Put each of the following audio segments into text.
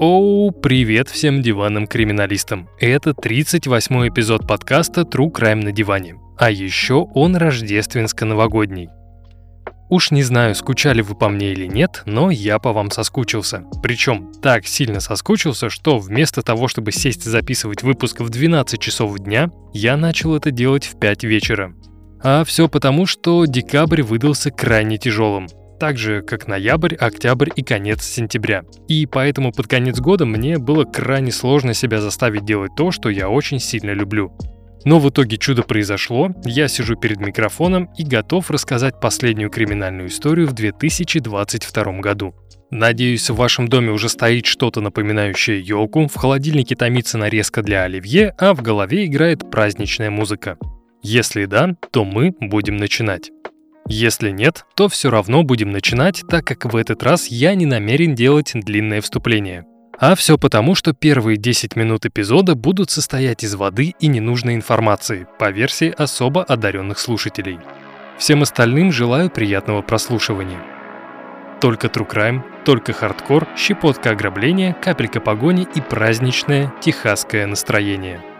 Оу, привет всем диванным криминалистам. Это 38 эпизод подкаста True Crime на диване. А еще он рождественско-новогодний. Уж не знаю, скучали вы по мне или нет, но я по вам соскучился. Причем так сильно соскучился, что вместо того, чтобы сесть записывать выпуск в 12 часов дня, я начал это делать в 5 вечера. А все потому, что декабрь выдался крайне тяжелым так же, как ноябрь, октябрь и конец сентября. И поэтому под конец года мне было крайне сложно себя заставить делать то, что я очень сильно люблю. Но в итоге чудо произошло, я сижу перед микрофоном и готов рассказать последнюю криминальную историю в 2022 году. Надеюсь, в вашем доме уже стоит что-то напоминающее елку, в холодильнике томится нарезка для оливье, а в голове играет праздничная музыка. Если да, то мы будем начинать. Если нет, то все равно будем начинать, так как в этот раз я не намерен делать длинное вступление. А все потому, что первые 10 минут эпизода будут состоять из воды и ненужной информации, по версии особо одаренных слушателей. Всем остальным желаю приятного прослушивания. Только true crime, только хардкор, щепотка ограбления, капелька погони и праздничное техасское настроение –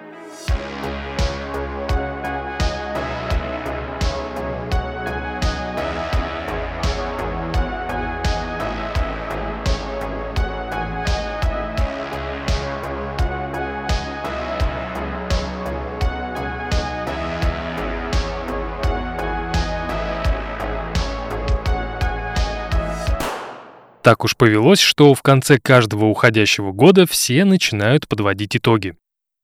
Так уж повелось, что в конце каждого уходящего года все начинают подводить итоги.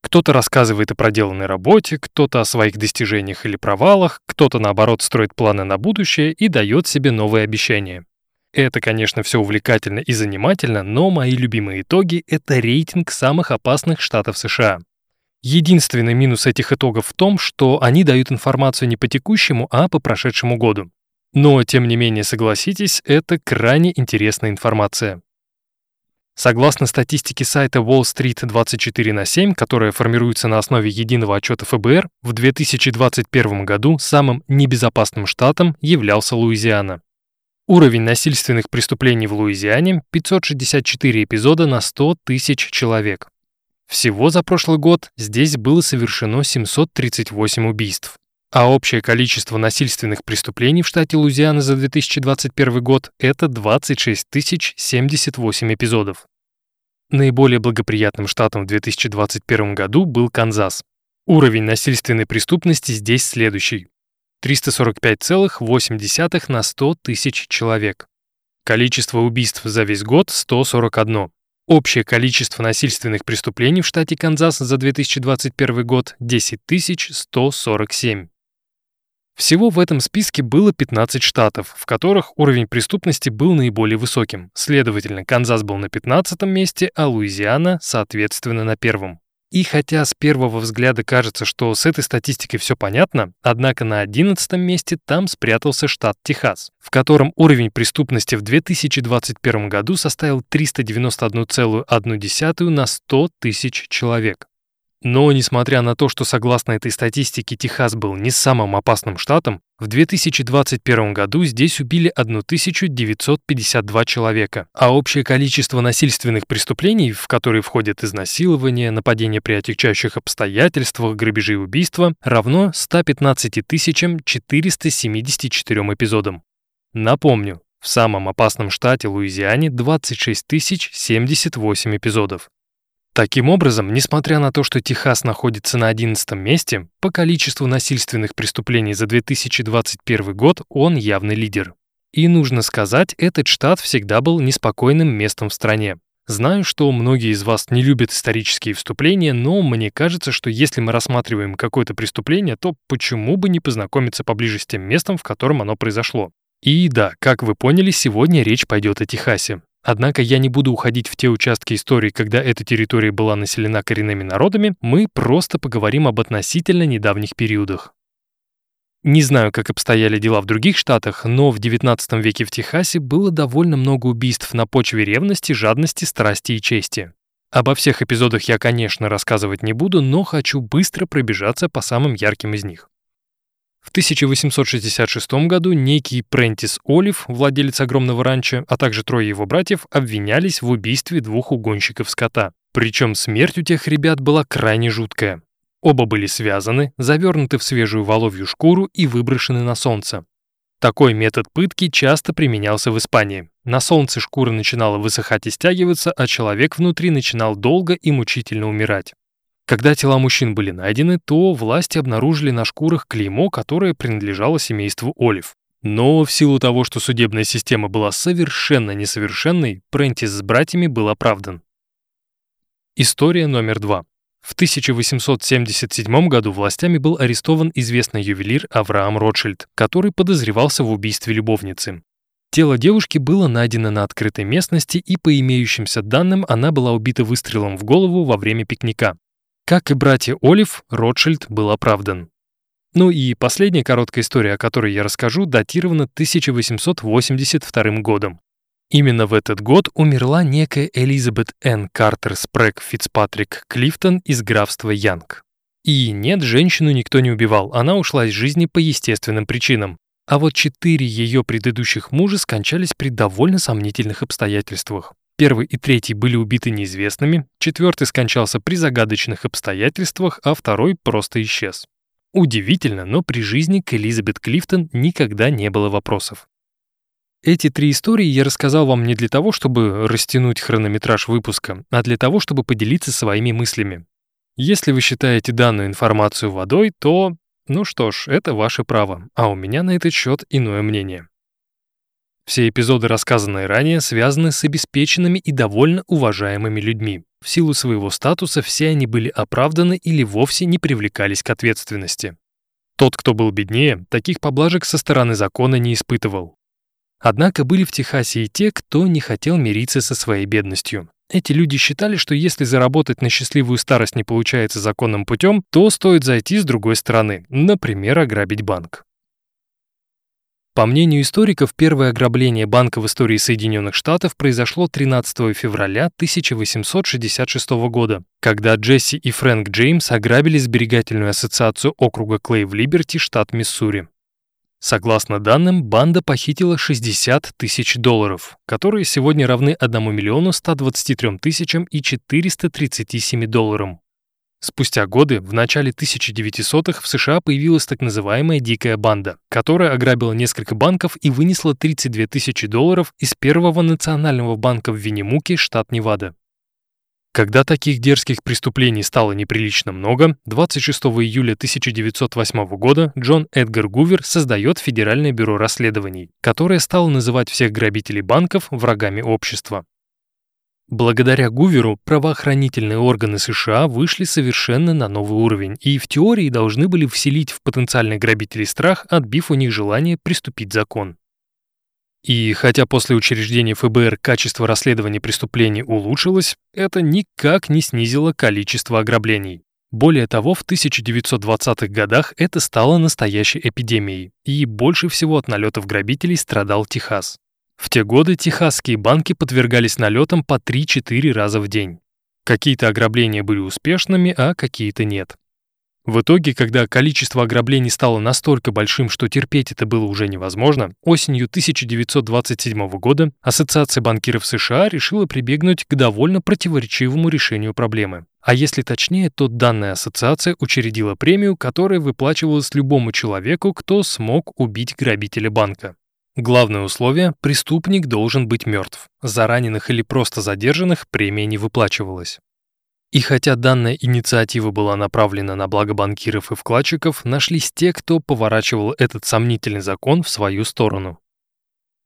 Кто-то рассказывает о проделанной работе, кто-то о своих достижениях или провалах, кто-то, наоборот, строит планы на будущее и дает себе новые обещания. Это, конечно, все увлекательно и занимательно, но мои любимые итоги — это рейтинг самых опасных штатов США. Единственный минус этих итогов в том, что они дают информацию не по текущему, а по прошедшему году. Но, тем не менее, согласитесь, это крайне интересная информация. Согласно статистике сайта Wall Street 24 на 7, которая формируется на основе единого отчета ФБР, в 2021 году самым небезопасным штатом являлся Луизиана. Уровень насильственных преступлений в Луизиане – 564 эпизода на 100 тысяч человек. Всего за прошлый год здесь было совершено 738 убийств а общее количество насильственных преступлений в штате Лузиана за 2021 год — это 26 078 эпизодов. Наиболее благоприятным штатом в 2021 году был Канзас. Уровень насильственной преступности здесь следующий. 345,8 на 100 тысяч человек. Количество убийств за весь год — 141. Общее количество насильственных преступлений в штате Канзас за 2021 год — 10 147. Всего в этом списке было 15 штатов, в которых уровень преступности был наиболее высоким. Следовательно, Канзас был на 15 месте, а Луизиана, соответственно, на первом. И хотя с первого взгляда кажется, что с этой статистикой все понятно, однако на 11 месте там спрятался штат Техас, в котором уровень преступности в 2021 году составил 391,1 на 100 тысяч человек. Но, несмотря на то, что согласно этой статистике Техас был не самым опасным штатом, в 2021 году здесь убили 1952 человека, а общее количество насильственных преступлений, в которые входят изнасилование, нападения при отягчающих обстоятельствах, грабежи и убийства, равно 115 474 эпизодам. Напомню, в самом опасном штате Луизиане 26 078 эпизодов. Таким образом, несмотря на то, что Техас находится на 11 месте, по количеству насильственных преступлений за 2021 год он явный лидер. И нужно сказать, этот штат всегда был неспокойным местом в стране. Знаю, что многие из вас не любят исторические вступления, но мне кажется, что если мы рассматриваем какое-то преступление, то почему бы не познакомиться поближе с тем местом, в котором оно произошло? И да, как вы поняли, сегодня речь пойдет о Техасе. Однако я не буду уходить в те участки истории, когда эта территория была населена коренными народами, мы просто поговорим об относительно недавних периодах. Не знаю, как обстояли дела в других штатах, но в XIX веке в Техасе было довольно много убийств на почве ревности, жадности, страсти и чести. Обо всех эпизодах я, конечно, рассказывать не буду, но хочу быстро пробежаться по самым ярким из них. В 1866 году некий Прентис Олив, владелец огромного ранчо, а также трое его братьев, обвинялись в убийстве двух угонщиков скота. Причем смерть у тех ребят была крайне жуткая. Оба были связаны, завернуты в свежую воловью шкуру и выброшены на солнце. Такой метод пытки часто применялся в Испании. На солнце шкура начинала высыхать и стягиваться, а человек внутри начинал долго и мучительно умирать. Когда тела мужчин были найдены, то власти обнаружили на шкурах клеймо, которое принадлежало семейству Олив. Но в силу того, что судебная система была совершенно несовершенной, Прентис с братьями был оправдан. История номер два. В 1877 году властями был арестован известный ювелир Авраам Ротшильд, который подозревался в убийстве любовницы. Тело девушки было найдено на открытой местности, и по имеющимся данным она была убита выстрелом в голову во время пикника. Как и братья Олив, Ротшильд был оправдан. Ну и последняя короткая история, о которой я расскажу, датирована 1882 годом. Именно в этот год умерла некая Элизабет Н. Картер Спрэг Фицпатрик Клифтон из графства Янг. И нет, женщину никто не убивал, она ушла из жизни по естественным причинам. А вот четыре ее предыдущих мужа скончались при довольно сомнительных обстоятельствах. Первый и третий были убиты неизвестными, четвертый скончался при загадочных обстоятельствах, а второй просто исчез. Удивительно, но при жизни к Элизабет Клифтон никогда не было вопросов. Эти три истории я рассказал вам не для того, чтобы растянуть хронометраж выпуска, а для того, чтобы поделиться своими мыслями. Если вы считаете данную информацию водой, то, ну что ж, это ваше право, а у меня на этот счет иное мнение. Все эпизоды, рассказанные ранее, связаны с обеспеченными и довольно уважаемыми людьми. В силу своего статуса все они были оправданы или вовсе не привлекались к ответственности. Тот, кто был беднее, таких поблажек со стороны закона не испытывал. Однако были в Техасе и те, кто не хотел мириться со своей бедностью. Эти люди считали, что если заработать на счастливую старость не получается законным путем, то стоит зайти с другой стороны, например, ограбить банк. По мнению историков, первое ограбление банка в истории Соединенных Штатов произошло 13 февраля 1866 года, когда Джесси и Фрэнк Джеймс ограбили сберегательную ассоциацию округа Клей в Либерти, штат Миссури. Согласно данным, банда похитила 60 тысяч долларов, которые сегодня равны 1 миллиону 123 тысячам и 437 долларам. Спустя годы, в начале 1900-х, в США появилась так называемая «дикая банда», которая ограбила несколько банков и вынесла 32 тысячи долларов из первого национального банка в Виннемуке, штат Невада. Когда таких дерзких преступлений стало неприлично много, 26 июля 1908 года Джон Эдгар Гувер создает Федеральное бюро расследований, которое стало называть всех грабителей банков врагами общества. Благодаря Гуверу правоохранительные органы США вышли совершенно на новый уровень и в теории должны были вселить в потенциальных грабителей страх, отбив у них желание приступить закон. И хотя после учреждения ФБР качество расследования преступлений улучшилось, это никак не снизило количество ограблений. Более того, в 1920-х годах это стало настоящей эпидемией, и больше всего от налетов грабителей страдал Техас. В те годы техасские банки подвергались налетам по 3-4 раза в день. Какие-то ограбления были успешными, а какие-то нет. В итоге, когда количество ограблений стало настолько большим, что терпеть это было уже невозможно, осенью 1927 года Ассоциация банкиров США решила прибегнуть к довольно противоречивому решению проблемы. А если точнее, то данная ассоциация учредила премию, которая выплачивалась любому человеку, кто смог убить грабителя банка. Главное условие – преступник должен быть мертв. За раненых или просто задержанных премия не выплачивалась. И хотя данная инициатива была направлена на благо банкиров и вкладчиков, нашлись те, кто поворачивал этот сомнительный закон в свою сторону.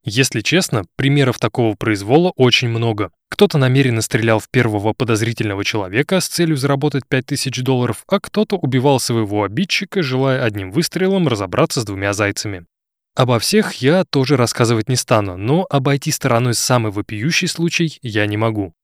Если честно, примеров такого произвола очень много. Кто-то намеренно стрелял в первого подозрительного человека с целью заработать 5000 долларов, а кто-то убивал своего обидчика, желая одним выстрелом разобраться с двумя зайцами. Обо всех я тоже рассказывать не стану, но обойти стороной самый вопиющий случай я не могу.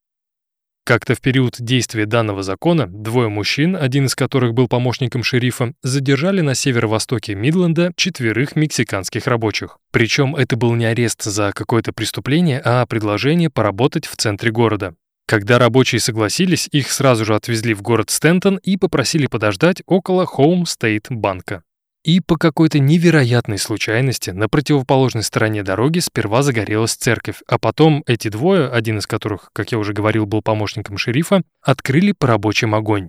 Как-то в период действия данного закона двое мужчин, один из которых был помощником шерифа, задержали на северо-востоке Мидленда четверых мексиканских рабочих. Причем это был не арест за какое-то преступление, а предложение поработать в центре города. Когда рабочие согласились, их сразу же отвезли в город Стентон и попросили подождать около Home State банка. И по какой-то невероятной случайности на противоположной стороне дороги сперва загорелась церковь, а потом эти двое, один из которых, как я уже говорил, был помощником шерифа, открыли по рабочим огонь.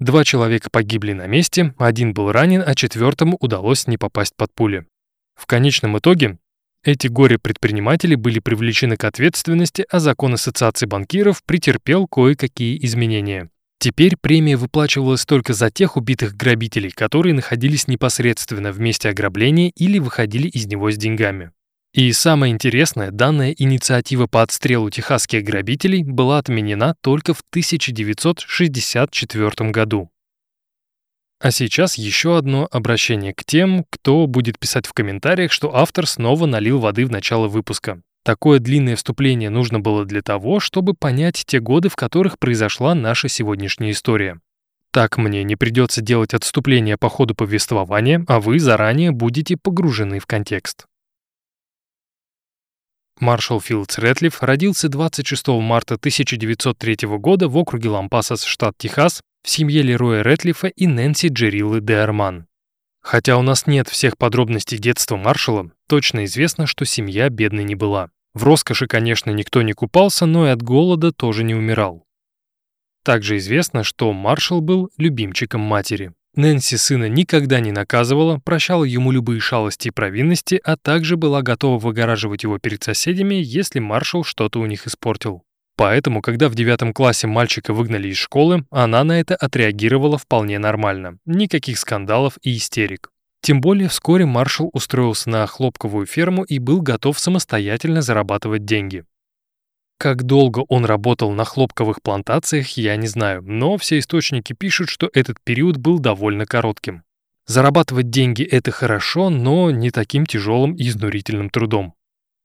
Два человека погибли на месте, один был ранен, а четвертому удалось не попасть под пули. В конечном итоге эти горе-предприниматели были привлечены к ответственности, а закон ассоциации банкиров претерпел кое-какие изменения. Теперь премия выплачивалась только за тех убитых грабителей, которые находились непосредственно в месте ограбления или выходили из него с деньгами. И самое интересное, данная инициатива по отстрелу техасских грабителей была отменена только в 1964 году. А сейчас еще одно обращение к тем, кто будет писать в комментариях, что автор снова налил воды в начало выпуска. Такое длинное вступление нужно было для того, чтобы понять те годы, в которых произошла наша сегодняшняя история. Так мне не придется делать отступление по ходу повествования, а вы заранее будете погружены в контекст. Маршал Филдс Рэтлиф родился 26 марта 1903 года в округе Лампасас, штат Техас, в семье Лероя Рэтлифа и Нэнси Джериллы де Арман. Хотя у нас нет всех подробностей детства маршала, точно известно, что семья бедной не была. В роскоши, конечно, никто не купался, но и от голода тоже не умирал. Также известно, что маршал был любимчиком матери. Нэнси сына никогда не наказывала, прощала ему любые шалости и провинности, а также была готова выгораживать его перед соседями, если маршал что-то у них испортил. Поэтому, когда в девятом классе мальчика выгнали из школы, она на это отреагировала вполне нормально. Никаких скандалов и истерик. Тем более вскоре маршал устроился на хлопковую ферму и был готов самостоятельно зарабатывать деньги. Как долго он работал на хлопковых плантациях, я не знаю, но все источники пишут, что этот период был довольно коротким. Зарабатывать деньги – это хорошо, но не таким тяжелым и изнурительным трудом.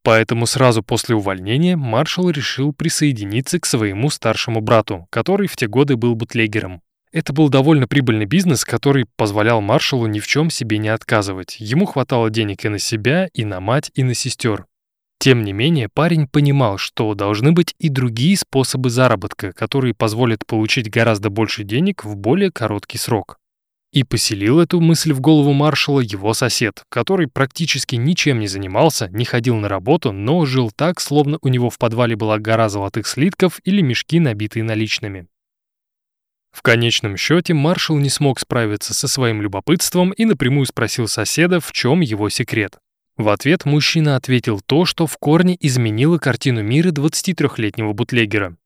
Поэтому сразу после увольнения маршал решил присоединиться к своему старшему брату, который в те годы был бутлегером. Это был довольно прибыльный бизнес, который позволял маршалу ни в чем себе не отказывать. Ему хватало денег и на себя, и на мать, и на сестер. Тем не менее, парень понимал, что должны быть и другие способы заработка, которые позволят получить гораздо больше денег в более короткий срок. И поселил эту мысль в голову маршала его сосед, который практически ничем не занимался, не ходил на работу, но жил так, словно у него в подвале была гора золотых слитков или мешки, набитые наличными. В конечном счете маршал не смог справиться со своим любопытством и напрямую спросил соседа, в чем его секрет. В ответ мужчина ответил то, что в корне изменило картину мира 23-летнего бутлегера.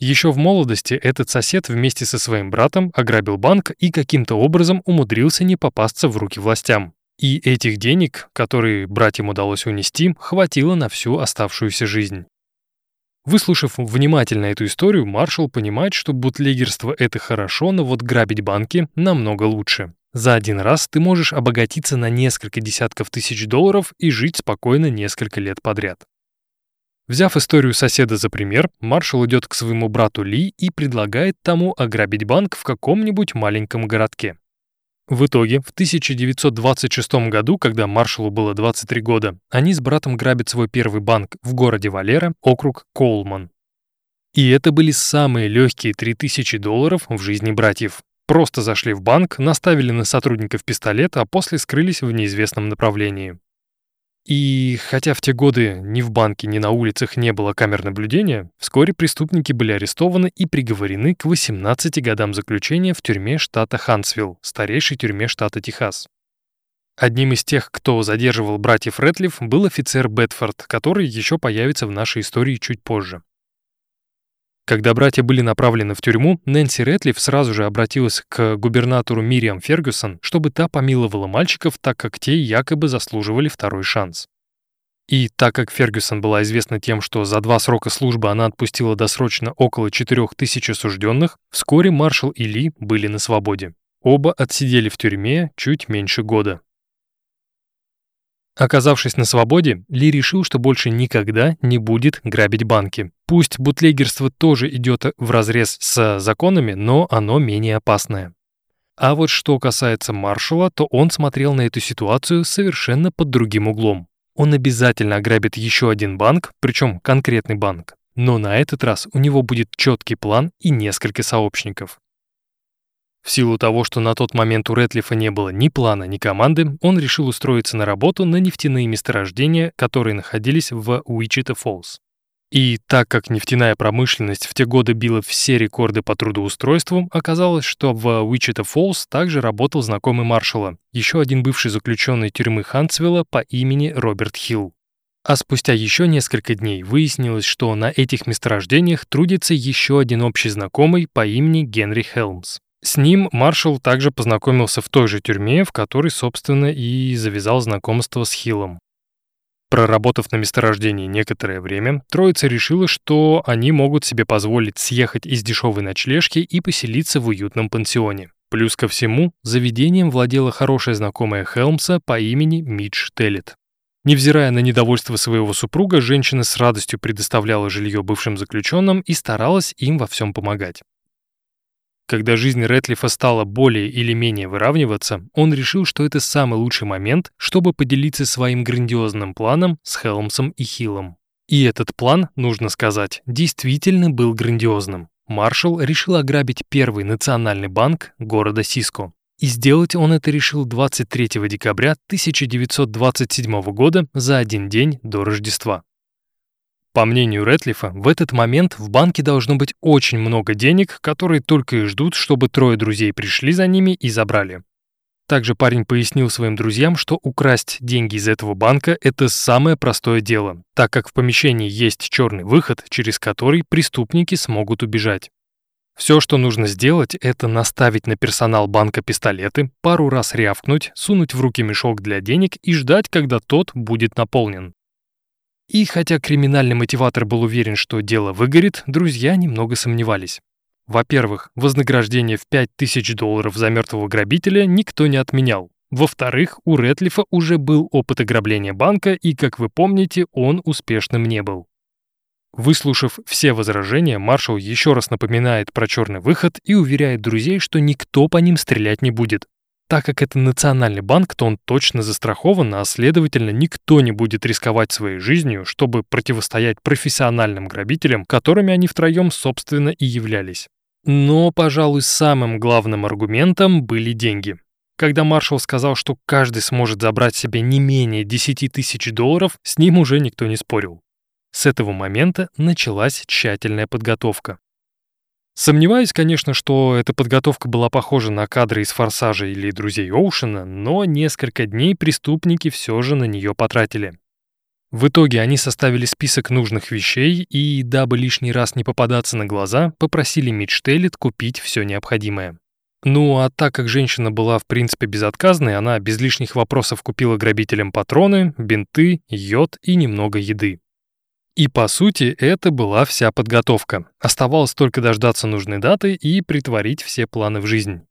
Еще в молодости этот сосед вместе со своим братом ограбил банк и каким-то образом умудрился не попасться в руки властям. И этих денег, которые братьям удалось унести, хватило на всю оставшуюся жизнь. Выслушав внимательно эту историю, маршал понимает, что бутлегерство — это хорошо, но вот грабить банки намного лучше. За один раз ты можешь обогатиться на несколько десятков тысяч долларов и жить спокойно несколько лет подряд. Взяв историю соседа за пример, маршал идет к своему брату Ли и предлагает тому ограбить банк в каком-нибудь маленьком городке. В итоге, в 1926 году, когда маршалу было 23 года, они с братом грабят свой первый банк в городе Валера, округ Коулман. И это были самые легкие 3000 долларов в жизни братьев. Просто зашли в банк, наставили на сотрудников пистолет, а после скрылись в неизвестном направлении. И хотя в те годы ни в банке, ни на улицах не было камер наблюдения, вскоре преступники были арестованы и приговорены к 18 годам заключения в тюрьме штата Хансвилл, старейшей тюрьме штата Техас. Одним из тех, кто задерживал братьев Рэтлиф, был офицер Бетфорд, который еще появится в нашей истории чуть позже. Когда братья были направлены в тюрьму, Нэнси Рэтлиф сразу же обратилась к губернатору Мириам Фергюсон, чтобы та помиловала мальчиков, так как те якобы заслуживали второй шанс. И так как Фергюсон была известна тем, что за два срока службы она отпустила досрочно около 4000 осужденных, вскоре маршал и Ли были на свободе. Оба отсидели в тюрьме чуть меньше года. Оказавшись на свободе, Ли решил, что больше никогда не будет грабить банки. Пусть бутлегерство тоже идет вразрез с законами, но оно менее опасное. А вот что касается маршала, то он смотрел на эту ситуацию совершенно под другим углом. Он обязательно ограбит еще один банк, причем конкретный банк. Но на этот раз у него будет четкий план и несколько сообщников. В силу того, что на тот момент у Рэтлифа не было ни плана, ни команды, он решил устроиться на работу на нефтяные месторождения, которые находились в Уичита Фоллс. И так как нефтяная промышленность в те годы била все рекорды по трудоустройству, оказалось, что в Уичита Фоллс также работал знакомый Маршалла, еще один бывший заключенный тюрьмы Хансвилла по имени Роберт Хилл. А спустя еще несколько дней выяснилось, что на этих месторождениях трудится еще один общий знакомый по имени Генри Хелмс. С ним маршал также познакомился в той же тюрьме, в которой, собственно, и завязал знакомство с Хиллом. Проработав на месторождении некоторое время, троица решила, что они могут себе позволить съехать из дешевой ночлежки и поселиться в уютном пансионе. Плюс ко всему, заведением владела хорошая знакомая Хелмса по имени Мидж Теллет. Невзирая на недовольство своего супруга, женщина с радостью предоставляла жилье бывшим заключенным и старалась им во всем помогать. Когда жизнь Рэтлифа стала более или менее выравниваться, он решил, что это самый лучший момент, чтобы поделиться своим грандиозным планом с Хелмсом и Хиллом. И этот план, нужно сказать, действительно был грандиозным. Маршалл решил ограбить первый национальный банк города Сиско. И сделать он это решил 23 декабря 1927 года за один день до Рождества. По мнению Рэтлифа, в этот момент в банке должно быть очень много денег, которые только и ждут, чтобы трое друзей пришли за ними и забрали. Также парень пояснил своим друзьям, что украсть деньги из этого банка – это самое простое дело, так как в помещении есть черный выход, через который преступники смогут убежать. Все, что нужно сделать, это наставить на персонал банка пистолеты, пару раз рявкнуть, сунуть в руки мешок для денег и ждать, когда тот будет наполнен. И хотя криминальный мотиватор был уверен, что дело выгорит, друзья немного сомневались. Во-первых, вознаграждение в 5000 долларов за мертвого грабителя никто не отменял. Во-вторых, у Рэтлифа уже был опыт ограбления банка, и, как вы помните, он успешным не был. Выслушав все возражения, маршал еще раз напоминает про черный выход и уверяет друзей, что никто по ним стрелять не будет. Так как это национальный банк, то он точно застрахован, а следовательно никто не будет рисковать своей жизнью, чтобы противостоять профессиональным грабителям, которыми они втроем, собственно, и являлись. Но, пожалуй, самым главным аргументом были деньги. Когда маршал сказал, что каждый сможет забрать себе не менее 10 тысяч долларов, с ним уже никто не спорил. С этого момента началась тщательная подготовка. Сомневаюсь, конечно, что эта подготовка была похожа на кадры из «Форсажа» или «Друзей Оушена», но несколько дней преступники все же на нее потратили. В итоге они составили список нужных вещей и, дабы лишний раз не попадаться на глаза, попросили Мидштейлет купить все необходимое. Ну а так как женщина была в принципе безотказной, она без лишних вопросов купила грабителям патроны, бинты, йод и немного еды. И по сути это была вся подготовка. Оставалось только дождаться нужной даты и притворить все планы в жизнь.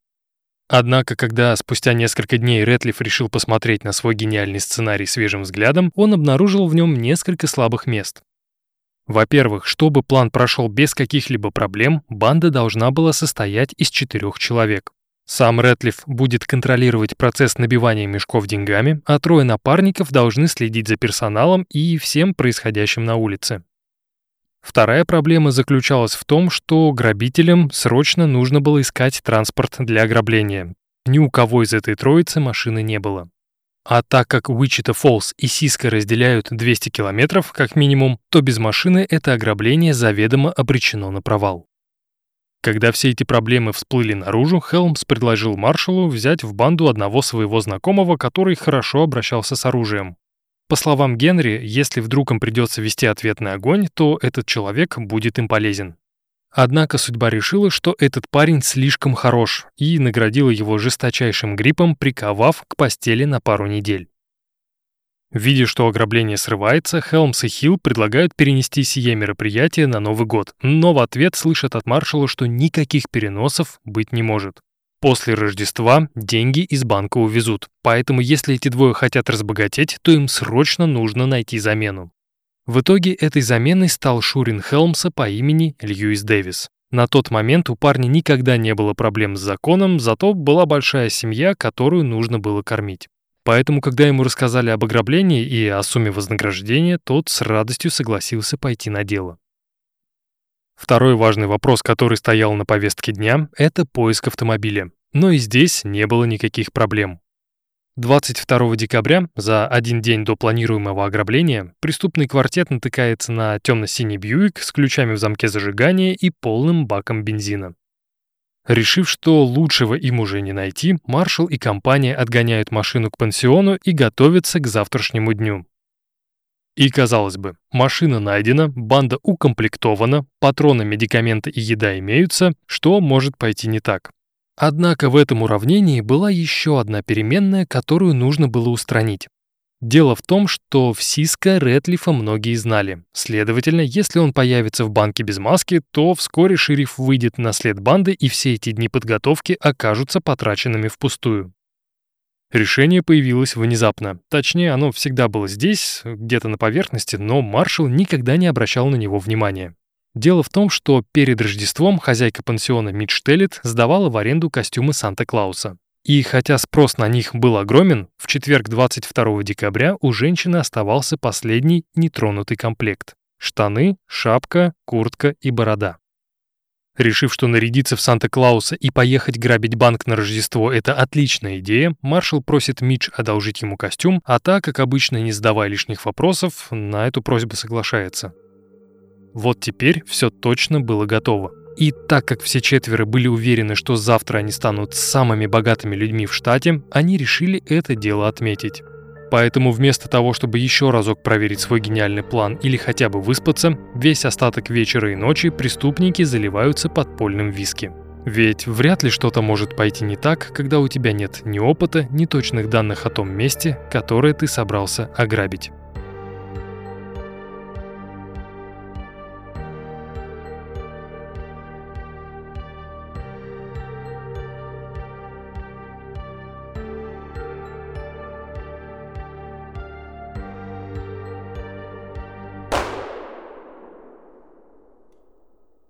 Однако, когда спустя несколько дней Рэтлиф решил посмотреть на свой гениальный сценарий свежим взглядом, он обнаружил в нем несколько слабых мест. Во-первых, чтобы план прошел без каких-либо проблем, банда должна была состоять из четырех человек. Сам Рэтлиф будет контролировать процесс набивания мешков деньгами, а трое напарников должны следить за персоналом и всем происходящим на улице. Вторая проблема заключалась в том, что грабителям срочно нужно было искать транспорт для ограбления. Ни у кого из этой троицы машины не было. А так как Уичита Фолс и Сиска разделяют 200 километров, как минимум, то без машины это ограбление заведомо обречено на провал. Когда все эти проблемы всплыли наружу, Хелмс предложил маршалу взять в банду одного своего знакомого, который хорошо обращался с оружием. По словам Генри, если вдруг им придется вести ответный огонь, то этот человек будет им полезен. Однако судьба решила, что этот парень слишком хорош и наградила его жесточайшим гриппом, приковав к постели на пару недель. Видя, что ограбление срывается, Хелмс и Хилл предлагают перенести сие мероприятие на Новый год, но в ответ слышат от маршала, что никаких переносов быть не может. После Рождества деньги из банка увезут, поэтому если эти двое хотят разбогатеть, то им срочно нужно найти замену. В итоге этой заменой стал Шурин Хелмса по имени Льюис Дэвис. На тот момент у парня никогда не было проблем с законом, зато была большая семья, которую нужно было кормить. Поэтому, когда ему рассказали об ограблении и о сумме вознаграждения, тот с радостью согласился пойти на дело. Второй важный вопрос, который стоял на повестке дня, это поиск автомобиля. Но и здесь не было никаких проблем. 22 декабря, за один день до планируемого ограбления, преступный квартет натыкается на темно-синий Бьюик с ключами в замке зажигания и полным баком бензина. Решив, что лучшего им уже не найти, маршал и компания отгоняют машину к пансиону и готовятся к завтрашнему дню. И, казалось бы, машина найдена, банда укомплектована, патроны, медикаменты и еда имеются, что может пойти не так? Однако в этом уравнении была еще одна переменная, которую нужно было устранить. Дело в том, что в Сиско Рэтлифа многие знали. Следовательно, если он появится в банке без маски, то вскоре шериф выйдет на след банды, и все эти дни подготовки окажутся потраченными впустую. Решение появилось внезапно. Точнее, оно всегда было здесь, где-то на поверхности, но маршал никогда не обращал на него внимания. Дело в том, что перед Рождеством хозяйка пансиона Мидж Теллет сдавала в аренду костюмы Санта-Клауса. И хотя спрос на них был огромен, в четверг 22 декабря у женщины оставался последний нетронутый комплект. Штаны, шапка, куртка и борода. Решив, что нарядиться в Санта-Клауса и поехать грабить банк на Рождество – это отличная идея, маршал просит Мидж одолжить ему костюм, а та, как обычно, не задавая лишних вопросов, на эту просьбу соглашается. Вот теперь все точно было готово. И так как все четверо были уверены, что завтра они станут самыми богатыми людьми в штате, они решили это дело отметить. Поэтому вместо того, чтобы еще разок проверить свой гениальный план или хотя бы выспаться, весь остаток вечера и ночи преступники заливаются подпольным виски. Ведь вряд ли что-то может пойти не так, когда у тебя нет ни опыта, ни точных данных о том месте, которое ты собрался ограбить.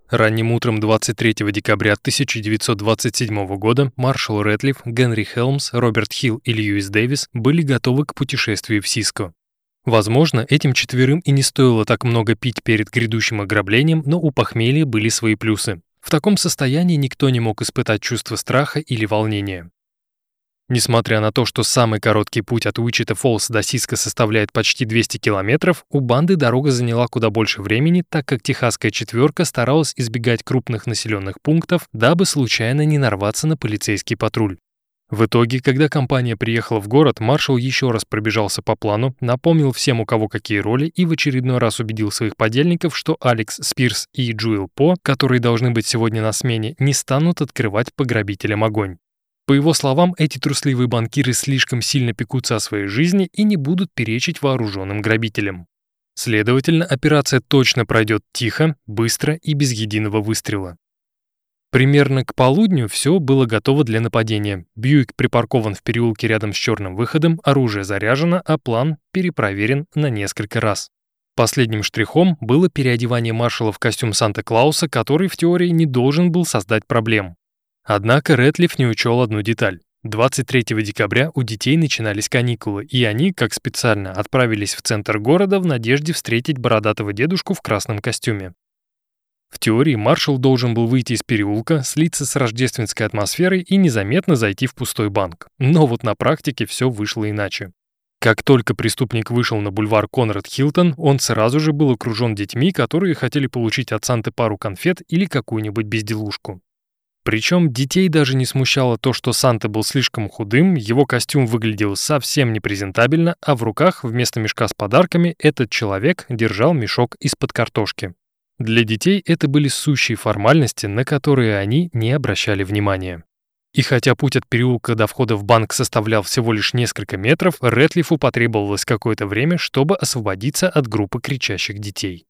Ранним утром 23 декабря 1927 года маршал Рэтлиф, Генри Хелмс, Роберт Хилл и Льюис Дэвис были готовы к путешествию в Сиско. Возможно, этим четверым и не стоило так много пить перед грядущим ограблением, но у похмелья были свои плюсы. В таком состоянии никто не мог испытать чувство страха или волнения. Несмотря на то, что самый короткий путь от Уичита Фоллс до Сиска составляет почти 200 километров, у банды дорога заняла куда больше времени, так как техасская четверка старалась избегать крупных населенных пунктов, дабы случайно не нарваться на полицейский патруль. В итоге, когда компания приехала в город, маршал еще раз пробежался по плану, напомнил всем, у кого какие роли, и в очередной раз убедил своих подельников, что Алекс Спирс и Джуэл По, которые должны быть сегодня на смене, не станут открывать пограбителям огонь. По его словам, эти трусливые банкиры слишком сильно пекутся о своей жизни и не будут перечить вооруженным грабителям. Следовательно, операция точно пройдет тихо, быстро и без единого выстрела. Примерно к полудню все было готово для нападения. Бьюик припаркован в переулке рядом с черным выходом, оружие заряжено, а план перепроверен на несколько раз. Последним штрихом было переодевание маршала в костюм Санта-Клауса, который в теории не должен был создать проблем. Однако Рэтлиф не учел одну деталь. 23 декабря у детей начинались каникулы, и они, как специально, отправились в центр города в надежде встретить бородатого дедушку в красном костюме. В теории маршал должен был выйти из переулка, слиться с рождественской атмосферой и незаметно зайти в пустой банк. Но вот на практике все вышло иначе. Как только преступник вышел на бульвар Конрад Хилтон, он сразу же был окружен детьми, которые хотели получить от Санты пару конфет или какую-нибудь безделушку. Причем детей даже не смущало то, что Санта был слишком худым, его костюм выглядел совсем непрезентабельно, а в руках вместо мешка с подарками этот человек держал мешок из-под картошки. Для детей это были сущие формальности, на которые они не обращали внимания. И хотя путь от переулка до входа в банк составлял всего лишь несколько метров, Рэтлифу потребовалось какое-то время, чтобы освободиться от группы кричащих детей.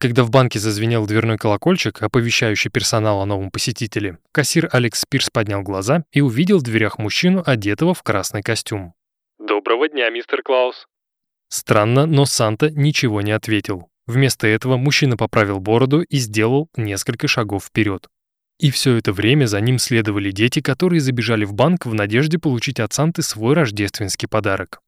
Когда в банке зазвенел дверной колокольчик, оповещающий персонал о новом посетителе, кассир Алекс Пирс поднял глаза и увидел в дверях мужчину, одетого в красный костюм. «Доброго дня, мистер Клаус». Странно, но Санта ничего не ответил. Вместо этого мужчина поправил бороду и сделал несколько шагов вперед. И все это время за ним следовали дети, которые забежали в банк в надежде получить от Санты свой рождественский подарок.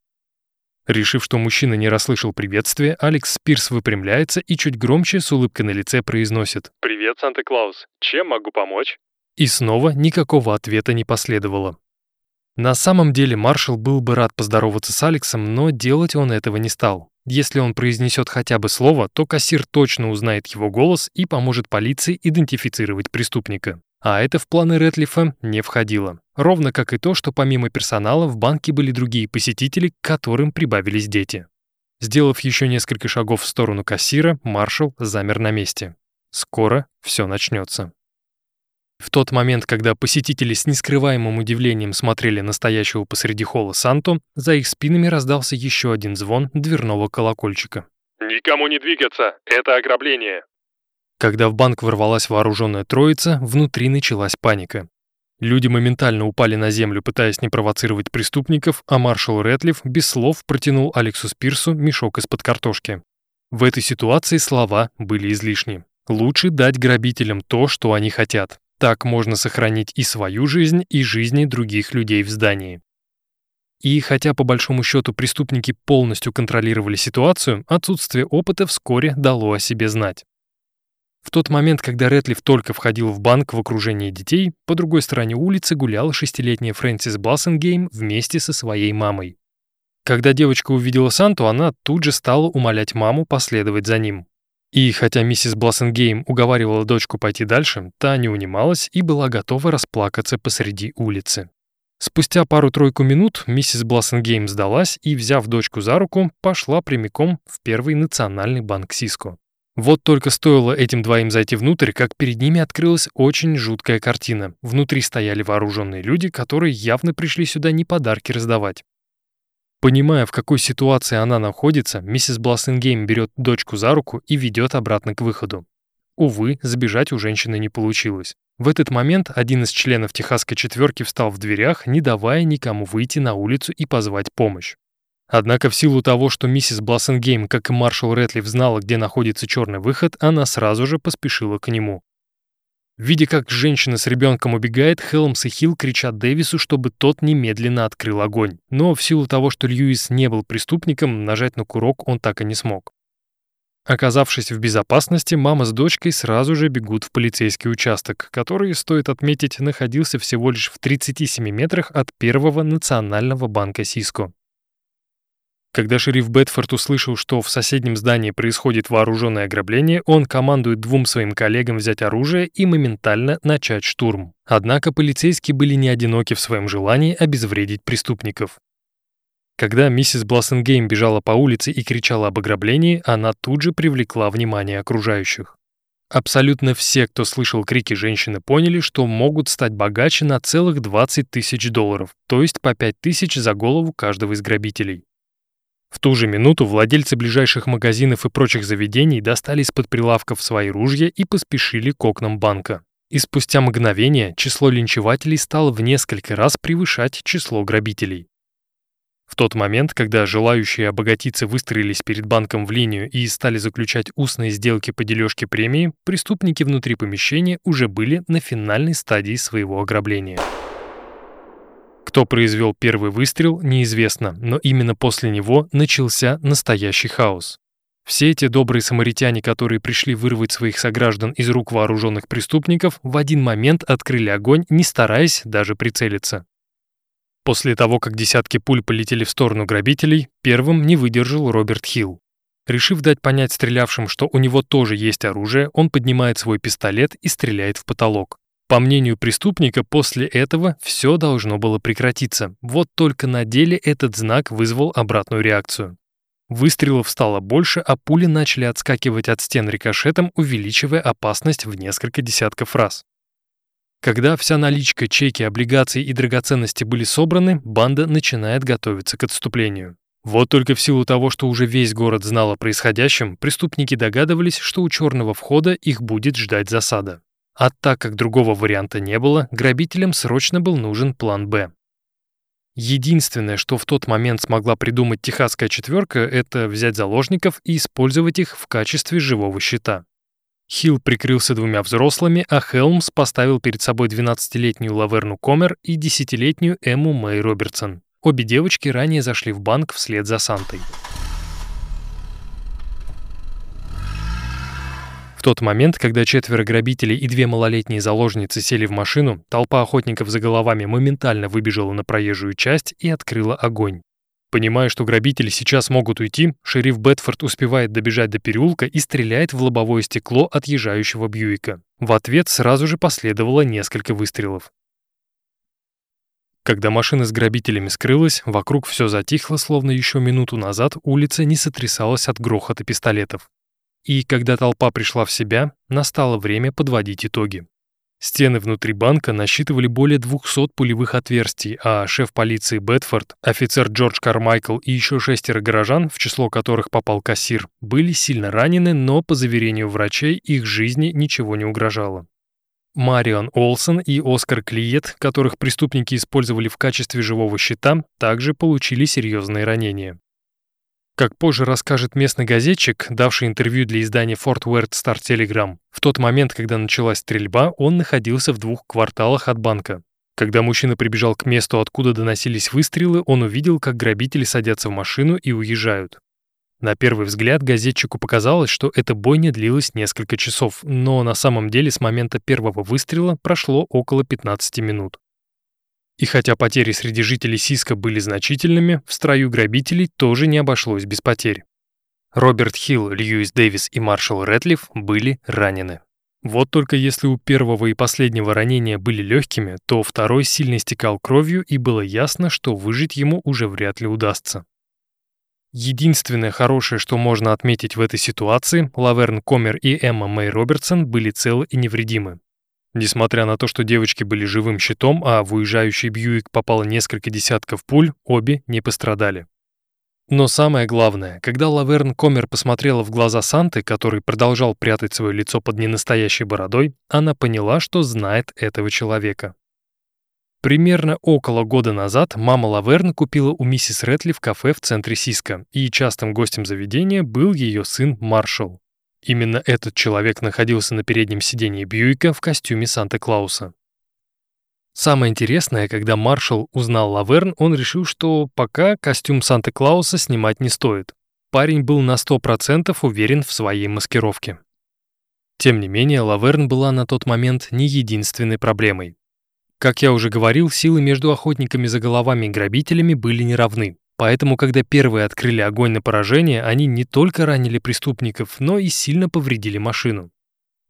Решив, что мужчина не расслышал приветствия, Алекс Спирс выпрямляется и чуть громче с улыбкой на лице произносит. «Привет, Санта-Клаус. Чем могу помочь?» И снова никакого ответа не последовало. На самом деле маршал был бы рад поздороваться с Алексом, но делать он этого не стал. Если он произнесет хотя бы слово, то кассир точно узнает его голос и поможет полиции идентифицировать преступника. А это в планы Ретлифа не входило. Ровно как и то, что помимо персонала в банке были другие посетители, к которым прибавились дети. Сделав еще несколько шагов в сторону кассира, маршал замер на месте. Скоро все начнется. В тот момент, когда посетители с нескрываемым удивлением смотрели настоящего посреди холла Санту, за их спинами раздался еще один звон дверного колокольчика. «Никому не двигаться! Это ограбление!» Когда в банк ворвалась вооруженная троица, внутри началась паника. Люди моментально упали на землю, пытаясь не провоцировать преступников, а маршал Рэтлиф без слов протянул Алексу Спирсу мешок из-под картошки. В этой ситуации слова были излишни. Лучше дать грабителям то, что они хотят. Так можно сохранить и свою жизнь, и жизни других людей в здании. И хотя по большому счету преступники полностью контролировали ситуацию, отсутствие опыта вскоре дало о себе знать. В тот момент, когда Рэтлиф только входил в банк в окружении детей, по другой стороне улицы гуляла шестилетняя Фрэнсис Блассенгейм вместе со своей мамой. Когда девочка увидела Санту, она тут же стала умолять маму последовать за ним. И хотя миссис Блассенгейм уговаривала дочку пойти дальше, та не унималась и была готова расплакаться посреди улицы. Спустя пару-тройку минут миссис Блассенгейм сдалась и, взяв дочку за руку, пошла прямиком в Первый национальный банк Сиско. Вот только стоило этим двоим зайти внутрь, как перед ними открылась очень жуткая картина. Внутри стояли вооруженные люди, которые явно пришли сюда не подарки раздавать. Понимая, в какой ситуации она находится, миссис Блассенгейм берет дочку за руку и ведет обратно к выходу. Увы, сбежать у женщины не получилось. В этот момент один из членов техасской четверки встал в дверях, не давая никому выйти на улицу и позвать помощь. Однако в силу того, что миссис Блассенгейм, как и маршал Рэтлиф, знала, где находится черный выход, она сразу же поспешила к нему. Видя, как женщина с ребенком убегает, Хелмс и Хилл кричат Дэвису, чтобы тот немедленно открыл огонь. Но в силу того, что Льюис не был преступником, нажать на курок он так и не смог. Оказавшись в безопасности, мама с дочкой сразу же бегут в полицейский участок, который, стоит отметить, находился всего лишь в 37 метрах от первого национального банка Сиско. Когда шериф Бетфорд услышал, что в соседнем здании происходит вооруженное ограбление, он командует двум своим коллегам взять оружие и моментально начать штурм. Однако полицейские были не одиноки в своем желании обезвредить преступников. Когда миссис Блассенгейм бежала по улице и кричала об ограблении, она тут же привлекла внимание окружающих. Абсолютно все, кто слышал крики женщины, поняли, что могут стать богаче на целых 20 тысяч долларов, то есть по 5 тысяч за голову каждого из грабителей. В ту же минуту владельцы ближайших магазинов и прочих заведений достали из-под прилавков свои ружья и поспешили к окнам банка. И спустя мгновение число линчевателей стало в несколько раз превышать число грабителей. В тот момент, когда желающие обогатиться выстроились перед банком в линию и стали заключать устные сделки по дележке премии, преступники внутри помещения уже были на финальной стадии своего ограбления. Кто произвел первый выстрел, неизвестно, но именно после него начался настоящий хаос. Все эти добрые самаритяне, которые пришли вырвать своих сограждан из рук вооруженных преступников, в один момент открыли огонь, не стараясь даже прицелиться. После того, как десятки пуль полетели в сторону грабителей, первым не выдержал Роберт Хилл. Решив дать понять стрелявшим, что у него тоже есть оружие, он поднимает свой пистолет и стреляет в потолок. По мнению преступника, после этого все должно было прекратиться. Вот только на деле этот знак вызвал обратную реакцию. Выстрелов стало больше, а пули начали отскакивать от стен рикошетом, увеличивая опасность в несколько десятков раз. Когда вся наличка, чеки, облигации и драгоценности были собраны, банда начинает готовиться к отступлению. Вот только в силу того, что уже весь город знал о происходящем, преступники догадывались, что у черного входа их будет ждать засада. А так как другого варианта не было, грабителям срочно был нужен план «Б». Единственное, что в тот момент смогла придумать техасская четверка, это взять заложников и использовать их в качестве живого щита. Хилл прикрылся двумя взрослыми, а Хелмс поставил перед собой 12-летнюю Лаверну Комер и 10-летнюю Эмму Мэй Робертсон. Обе девочки ранее зашли в банк вслед за Сантой. В тот момент, когда четверо грабителей и две малолетние заложницы сели в машину, толпа охотников за головами моментально выбежала на проезжую часть и открыла огонь. Понимая, что грабители сейчас могут уйти, шериф Бетфорд успевает добежать до переулка и стреляет в лобовое стекло отъезжающего Бьюика. В ответ сразу же последовало несколько выстрелов. Когда машина с грабителями скрылась, вокруг все затихло, словно еще минуту назад улица не сотрясалась от грохота пистолетов. И когда толпа пришла в себя, настало время подводить итоги. Стены внутри банка насчитывали более 200 пулевых отверстий, а шеф полиции Бетфорд, офицер Джордж Кармайкл и еще шестеро горожан, в число которых попал кассир, были сильно ранены, но, по заверению врачей, их жизни ничего не угрожало. Марион Олсон и Оскар Клиет, которых преступники использовали в качестве живого щита, также получили серьезные ранения. Как позже расскажет местный газетчик, давший интервью для издания Fort Worth Star Telegram, в тот момент, когда началась стрельба, он находился в двух кварталах от банка. Когда мужчина прибежал к месту, откуда доносились выстрелы, он увидел, как грабители садятся в машину и уезжают. На первый взгляд газетчику показалось, что эта бойня длилась несколько часов, но на самом деле с момента первого выстрела прошло около 15 минут. И хотя потери среди жителей Сиска были значительными, в строю грабителей тоже не обошлось без потерь. Роберт Хилл, Льюис Дэвис и маршал Рэтлиф были ранены. Вот только если у первого и последнего ранения были легкими, то второй сильно стекал кровью и было ясно, что выжить ему уже вряд ли удастся. Единственное хорошее, что можно отметить в этой ситуации, Лаверн Комер и Эмма Мэй Робертсон были целы и невредимы. Несмотря на то, что девочки были живым щитом, а в уезжающий Бьюик попало несколько десятков пуль, обе не пострадали. Но самое главное, когда Лаверн Комер посмотрела в глаза Санты, который продолжал прятать свое лицо под ненастоящей бородой, она поняла, что знает этого человека. Примерно около года назад мама Лаверн купила у миссис Ретли в кафе в центре Сиска, и частым гостем заведения был ее сын Маршалл. Именно этот человек находился на переднем сидении Бьюика в костюме Санта-Клауса. Самое интересное, когда маршал узнал Лаверн, он решил, что пока костюм Санта-Клауса снимать не стоит. Парень был на 100% уверен в своей маскировке. Тем не менее, Лаверн была на тот момент не единственной проблемой. Как я уже говорил, силы между охотниками за головами и грабителями были неравны. Поэтому, когда первые открыли огонь на поражение, они не только ранили преступников, но и сильно повредили машину.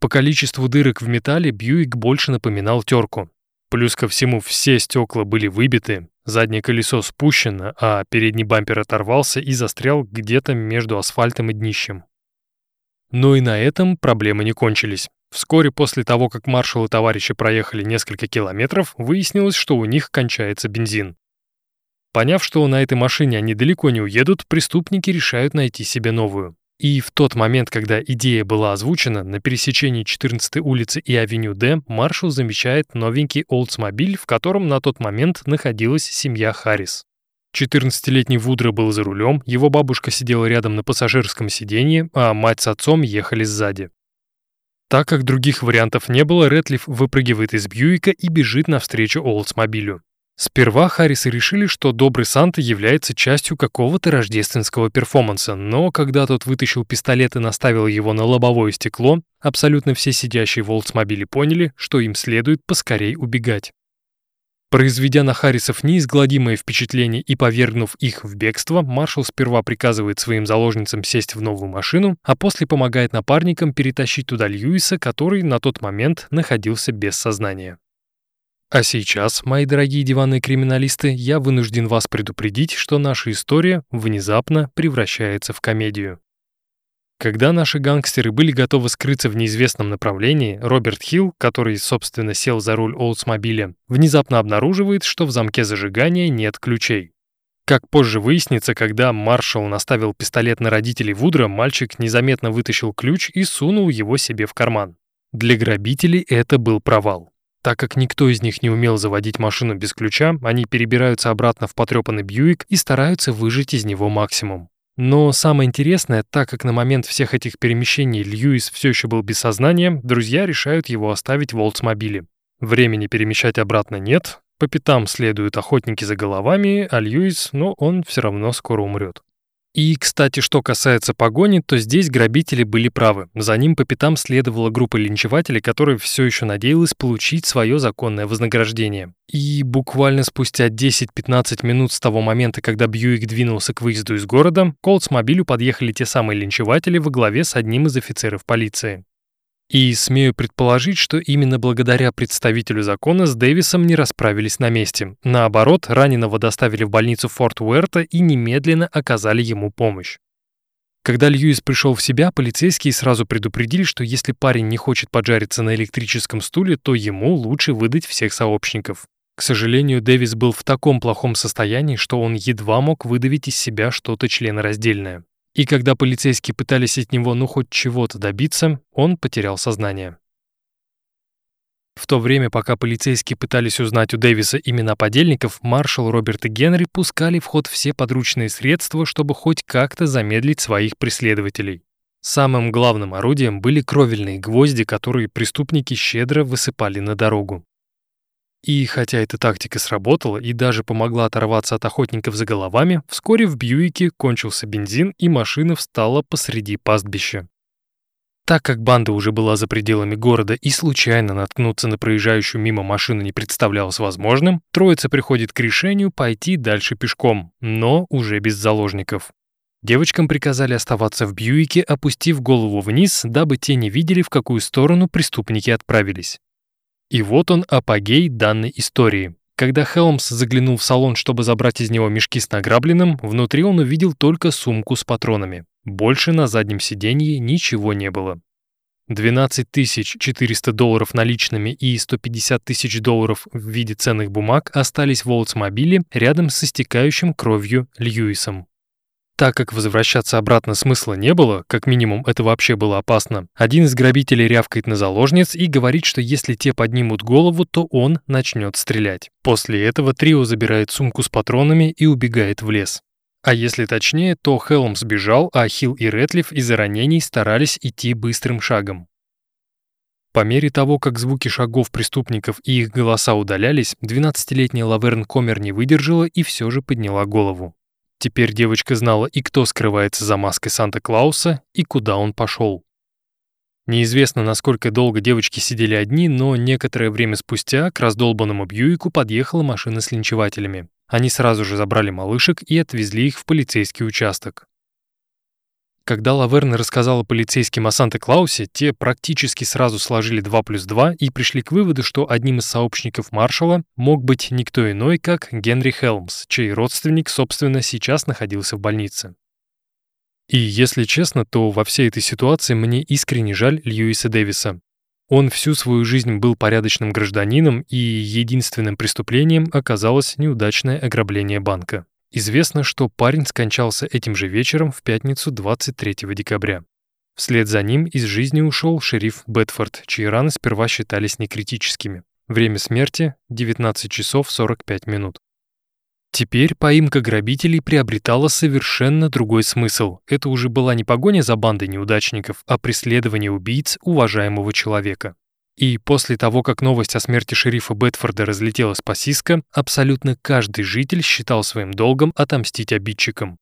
По количеству дырок в металле Бьюик больше напоминал терку. Плюс ко всему все стекла были выбиты, заднее колесо спущено, а передний бампер оторвался и застрял где-то между асфальтом и днищем. Но и на этом проблемы не кончились. Вскоре после того, как маршал и товарищи проехали несколько километров, выяснилось, что у них кончается бензин. Поняв, что на этой машине они далеко не уедут, преступники решают найти себе новую. И в тот момент, когда идея была озвучена, на пересечении 14-й улицы и авеню Д маршал замечает новенький Oldsmobile, в котором на тот момент находилась семья Харрис. 14-летний Вудро был за рулем, его бабушка сидела рядом на пассажирском сиденье, а мать с отцом ехали сзади. Так как других вариантов не было, Рэтлиф выпрыгивает из Бьюика и бежит навстречу Олдсмобилю. Сперва Харрисы решили, что Добрый Санта является частью какого-то рождественского перформанса, но когда тот вытащил пистолет и наставил его на лобовое стекло, абсолютно все сидящие в Олдсмобиле поняли, что им следует поскорей убегать. Произведя на Харрисов неизгладимое впечатление и повергнув их в бегство, маршал сперва приказывает своим заложницам сесть в новую машину, а после помогает напарникам перетащить туда Льюиса, который на тот момент находился без сознания. А сейчас, мои дорогие диванные криминалисты, я вынужден вас предупредить, что наша история внезапно превращается в комедию. Когда наши гангстеры были готовы скрыться в неизвестном направлении, Роберт Хилл, который, собственно, сел за руль Олдсмобиля, внезапно обнаруживает, что в замке зажигания нет ключей. Как позже выяснится, когда маршал наставил пистолет на родителей Вудра, мальчик незаметно вытащил ключ и сунул его себе в карман. Для грабителей это был провал. Так как никто из них не умел заводить машину без ключа, они перебираются обратно в потрепанный Бьюик и стараются выжать из него максимум. Но самое интересное, так как на момент всех этих перемещений Льюис все еще был без сознания, друзья решают его оставить в Олдсмобиле. Времени перемещать обратно нет, по пятам следуют охотники за головами, а Льюис, но ну, он все равно скоро умрет. И, кстати, что касается погони, то здесь грабители были правы. За ним по пятам следовала группа линчевателей, которая все еще надеялась получить свое законное вознаграждение. И буквально спустя 10-15 минут с того момента, когда Бьюик двинулся к выезду из города, к Олдсмобилю подъехали те самые линчеватели во главе с одним из офицеров полиции. И смею предположить, что именно благодаря представителю закона с Дэвисом не расправились на месте. Наоборот, раненого доставили в больницу Форт Уэрта и немедленно оказали ему помощь. Когда Льюис пришел в себя, полицейские сразу предупредили, что если парень не хочет поджариться на электрическом стуле, то ему лучше выдать всех сообщников. К сожалению, Дэвис был в таком плохом состоянии, что он едва мог выдавить из себя что-то членораздельное. И когда полицейские пытались от него ну хоть чего-то добиться, он потерял сознание. В то время, пока полицейские пытались узнать у Дэвиса имена подельников, маршал Роберт и Генри пускали в ход все подручные средства, чтобы хоть как-то замедлить своих преследователей. Самым главным орудием были кровельные гвозди, которые преступники щедро высыпали на дорогу. И хотя эта тактика сработала и даже помогла оторваться от охотников за головами, вскоре в Бьюике кончился бензин и машина встала посреди пастбища. Так как банда уже была за пределами города и случайно наткнуться на проезжающую мимо машину не представлялось возможным, троица приходит к решению пойти дальше пешком, но уже без заложников. Девочкам приказали оставаться в Бьюике, опустив голову вниз, дабы те не видели, в какую сторону преступники отправились. И вот он апогей данной истории. Когда Хелмс заглянул в салон, чтобы забрать из него мешки с награбленным, внутри он увидел только сумку с патронами. Больше на заднем сиденье ничего не было. 12 400 долларов наличными и 150 тысяч долларов в виде ценных бумаг остались в Олдсмобиле рядом с истекающим кровью Льюисом. Так как возвращаться обратно смысла не было, как минимум это вообще было опасно, один из грабителей рявкает на заложниц и говорит, что если те поднимут голову, то он начнет стрелять. После этого трио забирает сумку с патронами и убегает в лес. А если точнее, то Хелм сбежал, а Хилл и Ретлиф из-за ранений старались идти быстрым шагом. По мере того, как звуки шагов преступников и их голоса удалялись, 12-летняя Лаверн Комер не выдержала и все же подняла голову. Теперь девочка знала и кто скрывается за маской Санта-Клауса, и куда он пошел. Неизвестно, насколько долго девочки сидели одни, но некоторое время спустя к раздолбанному Бьюику подъехала машина с линчевателями. Они сразу же забрали малышек и отвезли их в полицейский участок. Когда Лаверна рассказала полицейским о Санта-Клаусе, те практически сразу сложили 2 плюс 2 и пришли к выводу, что одним из сообщников маршала мог быть никто иной, как Генри Хелмс, чей родственник, собственно, сейчас находился в больнице. И если честно, то во всей этой ситуации мне искренне жаль Льюиса Дэвиса. Он всю свою жизнь был порядочным гражданином, и единственным преступлением оказалось неудачное ограбление банка. Известно, что парень скончался этим же вечером в пятницу 23 декабря. Вслед за ним из жизни ушел шериф Бетфорд, чьи раны сперва считались некритическими. Время смерти — 19 часов 45 минут. Теперь поимка грабителей приобретала совершенно другой смысл. Это уже была не погоня за бандой неудачников, а преследование убийц уважаемого человека. И после того, как новость о смерти шерифа Бетфорда разлетелась по Сиско, абсолютно каждый житель считал своим долгом отомстить обидчикам.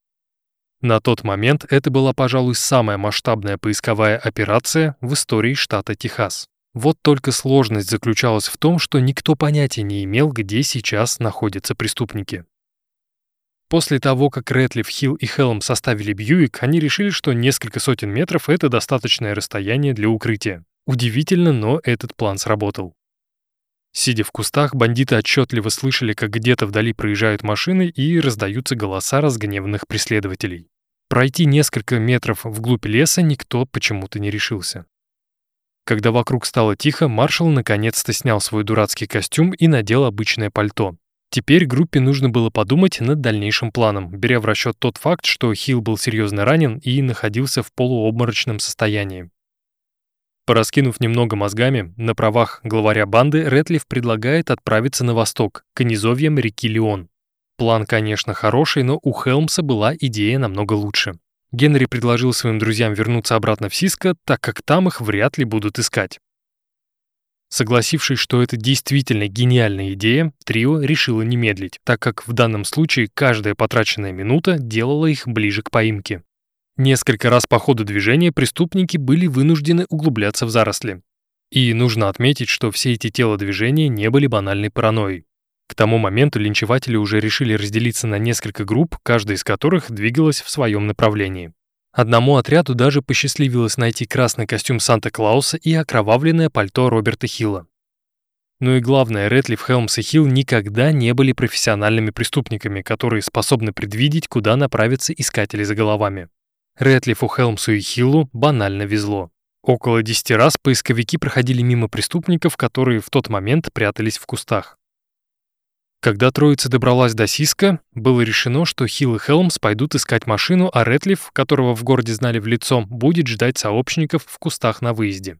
На тот момент это была, пожалуй, самая масштабная поисковая операция в истории штата Техас. Вот только сложность заключалась в том, что никто понятия не имел, где сейчас находятся преступники. После того, как Рэтлиф, Хилл и Хелм составили Бьюик, они решили, что несколько сотен метров — это достаточное расстояние для укрытия. Удивительно, но этот план сработал. Сидя в кустах, бандиты отчетливо слышали, как где-то вдали проезжают машины и раздаются голоса разгневанных преследователей. Пройти несколько метров вглубь леса никто почему-то не решился. Когда вокруг стало тихо, маршал наконец-то снял свой дурацкий костюм и надел обычное пальто. Теперь группе нужно было подумать над дальнейшим планом, беря в расчет тот факт, что Хилл был серьезно ранен и находился в полуобморочном состоянии. Пораскинув немного мозгами, на правах главаря банды Ретлиф предлагает отправиться на восток, к низовьям реки Леон. План, конечно, хороший, но у Хелмса была идея намного лучше. Генри предложил своим друзьям вернуться обратно в Сиско, так как там их вряд ли будут искать. Согласившись, что это действительно гениальная идея, трио решило не медлить, так как в данном случае каждая потраченная минута делала их ближе к поимке. Несколько раз по ходу движения преступники были вынуждены углубляться в заросли. И нужно отметить, что все эти телодвижения не были банальной паранойей. К тому моменту линчеватели уже решили разделиться на несколько групп, каждая из которых двигалась в своем направлении. Одному отряду даже посчастливилось найти красный костюм Санта-Клауса и окровавленное пальто Роберта Хилла. Ну и главное, Рэтлиф, Хелмс и Хилл никогда не были профессиональными преступниками, которые способны предвидеть, куда направятся искатели за головами. Рэтлифу, Хелмсу и Хиллу банально везло. Около 10 раз поисковики проходили мимо преступников, которые в тот момент прятались в кустах. Когда троица добралась до Сиска, было решено, что Хилл и Хелмс пойдут искать машину, а Рэтлиф, которого в городе знали в лицо, будет ждать сообщников в кустах на выезде.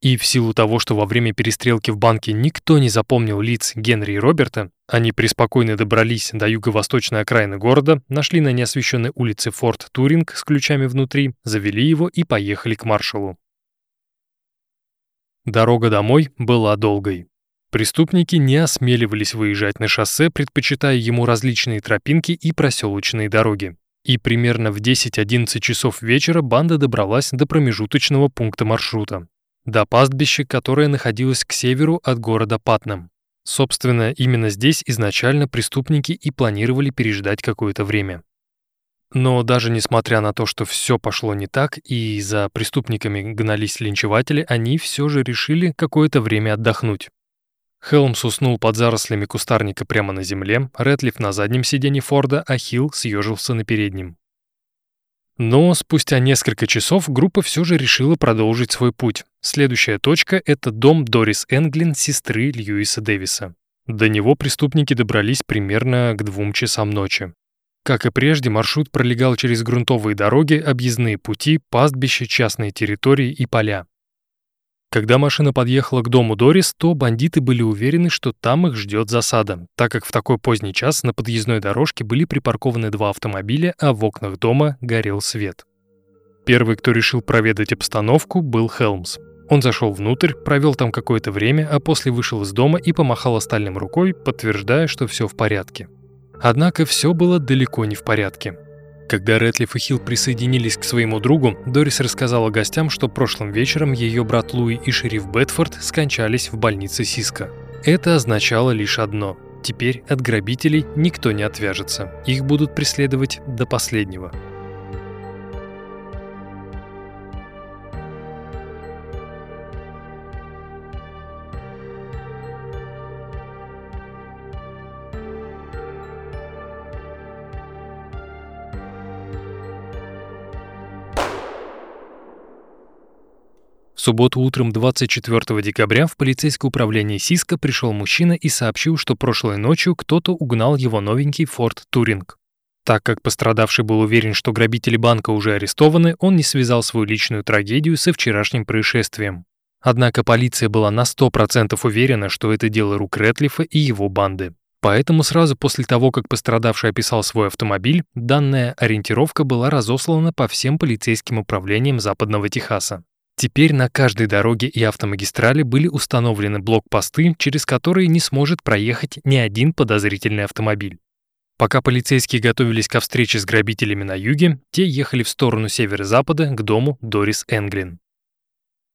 И в силу того, что во время перестрелки в банке никто не запомнил лиц Генри и Роберта, они преспокойно добрались до юго-восточной окраины города, нашли на неосвещенной улице Форт Туринг с ключами внутри, завели его и поехали к маршалу. Дорога домой была долгой. Преступники не осмеливались выезжать на шоссе, предпочитая ему различные тропинки и проселочные дороги. И примерно в 10-11 часов вечера банда добралась до промежуточного пункта маршрута. До пастбища, которое находилось к северу от города Патнам. Собственно, именно здесь изначально преступники и планировали переждать какое-то время. Но даже несмотря на то, что все пошло не так и за преступниками гнались линчеватели, они все же решили какое-то время отдохнуть. Хелмс уснул под зарослями кустарника прямо на земле, Рэтлиф на заднем сиденье Форда, а Хилл съежился на переднем. Но спустя несколько часов группа все же решила продолжить свой путь. Следующая точка — это дом Дорис Энглин, сестры Льюиса Дэвиса. До него преступники добрались примерно к двум часам ночи. Как и прежде, маршрут пролегал через грунтовые дороги, объездные пути, пастбища, частные территории и поля. Когда машина подъехала к дому Дорис, то бандиты были уверены, что там их ждет засада, так как в такой поздний час на подъездной дорожке были припаркованы два автомобиля, а в окнах дома горел свет. Первый, кто решил проведать обстановку, был Хелмс. Он зашел внутрь, провел там какое-то время, а после вышел из дома и помахал остальным рукой, подтверждая, что все в порядке. Однако все было далеко не в порядке. Когда Рэтлиф и Хилл присоединились к своему другу, Дорис рассказала гостям, что прошлым вечером ее брат Луи и шериф Бетфорд скончались в больнице Сиска. Это означало лишь одно – теперь от грабителей никто не отвяжется, их будут преследовать до последнего – В субботу утром 24 декабря в полицейское управление Сиска пришел мужчина и сообщил, что прошлой ночью кто-то угнал его новенький Ford Туринг. Так как пострадавший был уверен, что грабители банка уже арестованы, он не связал свою личную трагедию со вчерашним происшествием. Однако полиция была на 100% уверена, что это дело рук Рэтлифа и его банды. Поэтому сразу после того, как пострадавший описал свой автомобиль, данная ориентировка была разослана по всем полицейским управлениям Западного Техаса. Теперь на каждой дороге и автомагистрали были установлены блокпосты, через которые не сможет проехать ни один подозрительный автомобиль. Пока полицейские готовились ко встрече с грабителями на юге, те ехали в сторону северо-запада к дому Дорис Энглин.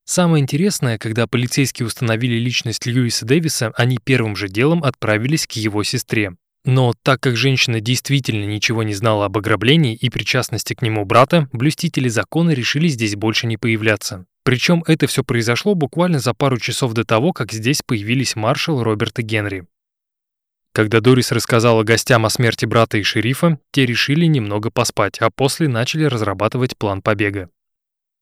Самое интересное, когда полицейские установили личность Льюиса Дэвиса, они первым же делом отправились к его сестре. Но так как женщина действительно ничего не знала об ограблении и причастности к нему брата, блюстители закона решили здесь больше не появляться. Причем это все произошло буквально за пару часов до того, как здесь появились маршал Роберт и Генри. Когда Дорис рассказала гостям о смерти брата и шерифа, те решили немного поспать, а после начали разрабатывать план побега.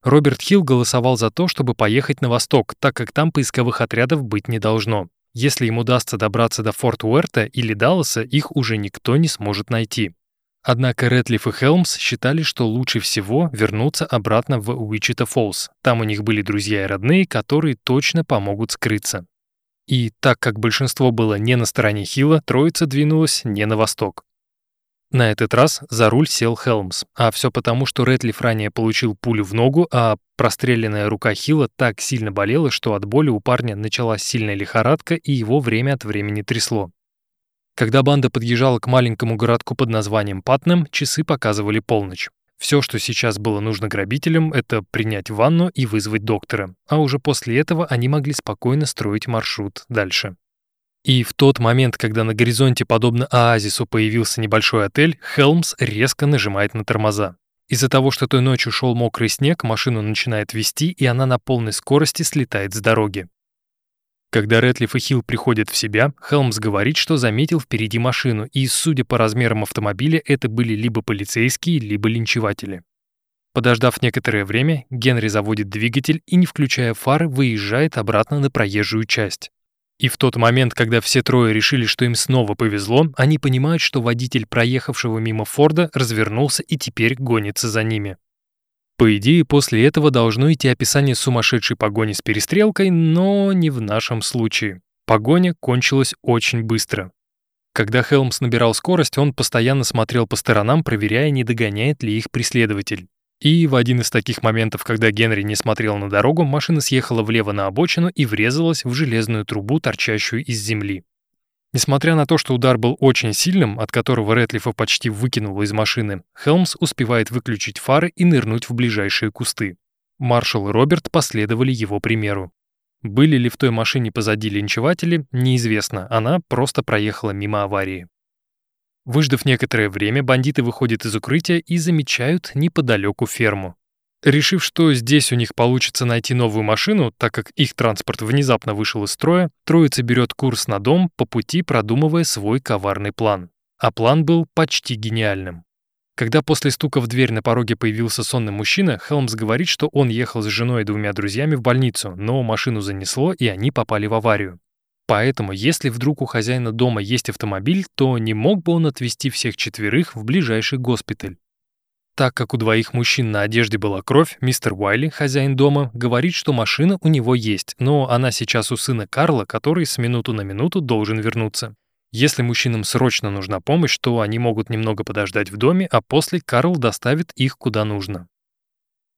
Роберт Хилл голосовал за то, чтобы поехать на восток, так как там поисковых отрядов быть не должно. Если им удастся добраться до Форт Уэрта или Далласа, их уже никто не сможет найти. Однако Рэтлиф и Хелмс считали, что лучше всего вернуться обратно в Уичита Фоллс. Там у них были друзья и родные, которые точно помогут скрыться. И так как большинство было не на стороне Хилла, троица двинулась не на восток. На этот раз за руль сел Хелмс, а все потому, что Рэтлиф ранее получил пулю в ногу, а простреленная рука Хилла так сильно болела, что от боли у парня началась сильная лихорадка и его время от времени трясло. Когда банда подъезжала к маленькому городку под названием Патнем, часы показывали полночь. Все, что сейчас было нужно грабителям, это принять ванну и вызвать доктора, а уже после этого они могли спокойно строить маршрут дальше. И в тот момент, когда на горизонте, подобно оазису, появился небольшой отель, Хелмс резко нажимает на тормоза. Из-за того, что той ночью шел мокрый снег, машину начинает вести, и она на полной скорости слетает с дороги. Когда Рэтлиф и Хилл приходят в себя, Хелмс говорит, что заметил впереди машину, и, судя по размерам автомобиля, это были либо полицейские, либо линчеватели. Подождав некоторое время, Генри заводит двигатель и, не включая фары, выезжает обратно на проезжую часть. И в тот момент, когда все трое решили, что им снова повезло, они понимают, что водитель проехавшего мимо Форда развернулся и теперь гонится за ними. По идее, после этого должно идти описание сумасшедшей погони с перестрелкой, но не в нашем случае. Погоня кончилась очень быстро. Когда Хелмс набирал скорость, он постоянно смотрел по сторонам, проверяя, не догоняет ли их преследователь. И в один из таких моментов, когда Генри не смотрел на дорогу, машина съехала влево на обочину и врезалась в железную трубу, торчащую из земли. Несмотря на то, что удар был очень сильным, от которого Рэтлифа почти выкинуло из машины, Хелмс успевает выключить фары и нырнуть в ближайшие кусты. Маршал и Роберт последовали его примеру. Были ли в той машине позади линчеватели, неизвестно, она просто проехала мимо аварии. Выждав некоторое время, бандиты выходят из укрытия и замечают неподалеку ферму. Решив, что здесь у них получится найти новую машину, так как их транспорт внезапно вышел из строя, троица берет курс на дом, по пути продумывая свой коварный план. А план был почти гениальным. Когда после стука в дверь на пороге появился сонный мужчина, Хелмс говорит, что он ехал с женой и двумя друзьями в больницу, но машину занесло, и они попали в аварию. Поэтому, если вдруг у хозяина дома есть автомобиль, то не мог бы он отвезти всех четверых в ближайший госпиталь. Так как у двоих мужчин на одежде была кровь, мистер Уайли, хозяин дома, говорит, что машина у него есть, но она сейчас у сына Карла, который с минуту на минуту должен вернуться. Если мужчинам срочно нужна помощь, то они могут немного подождать в доме, а после Карл доставит их куда нужно.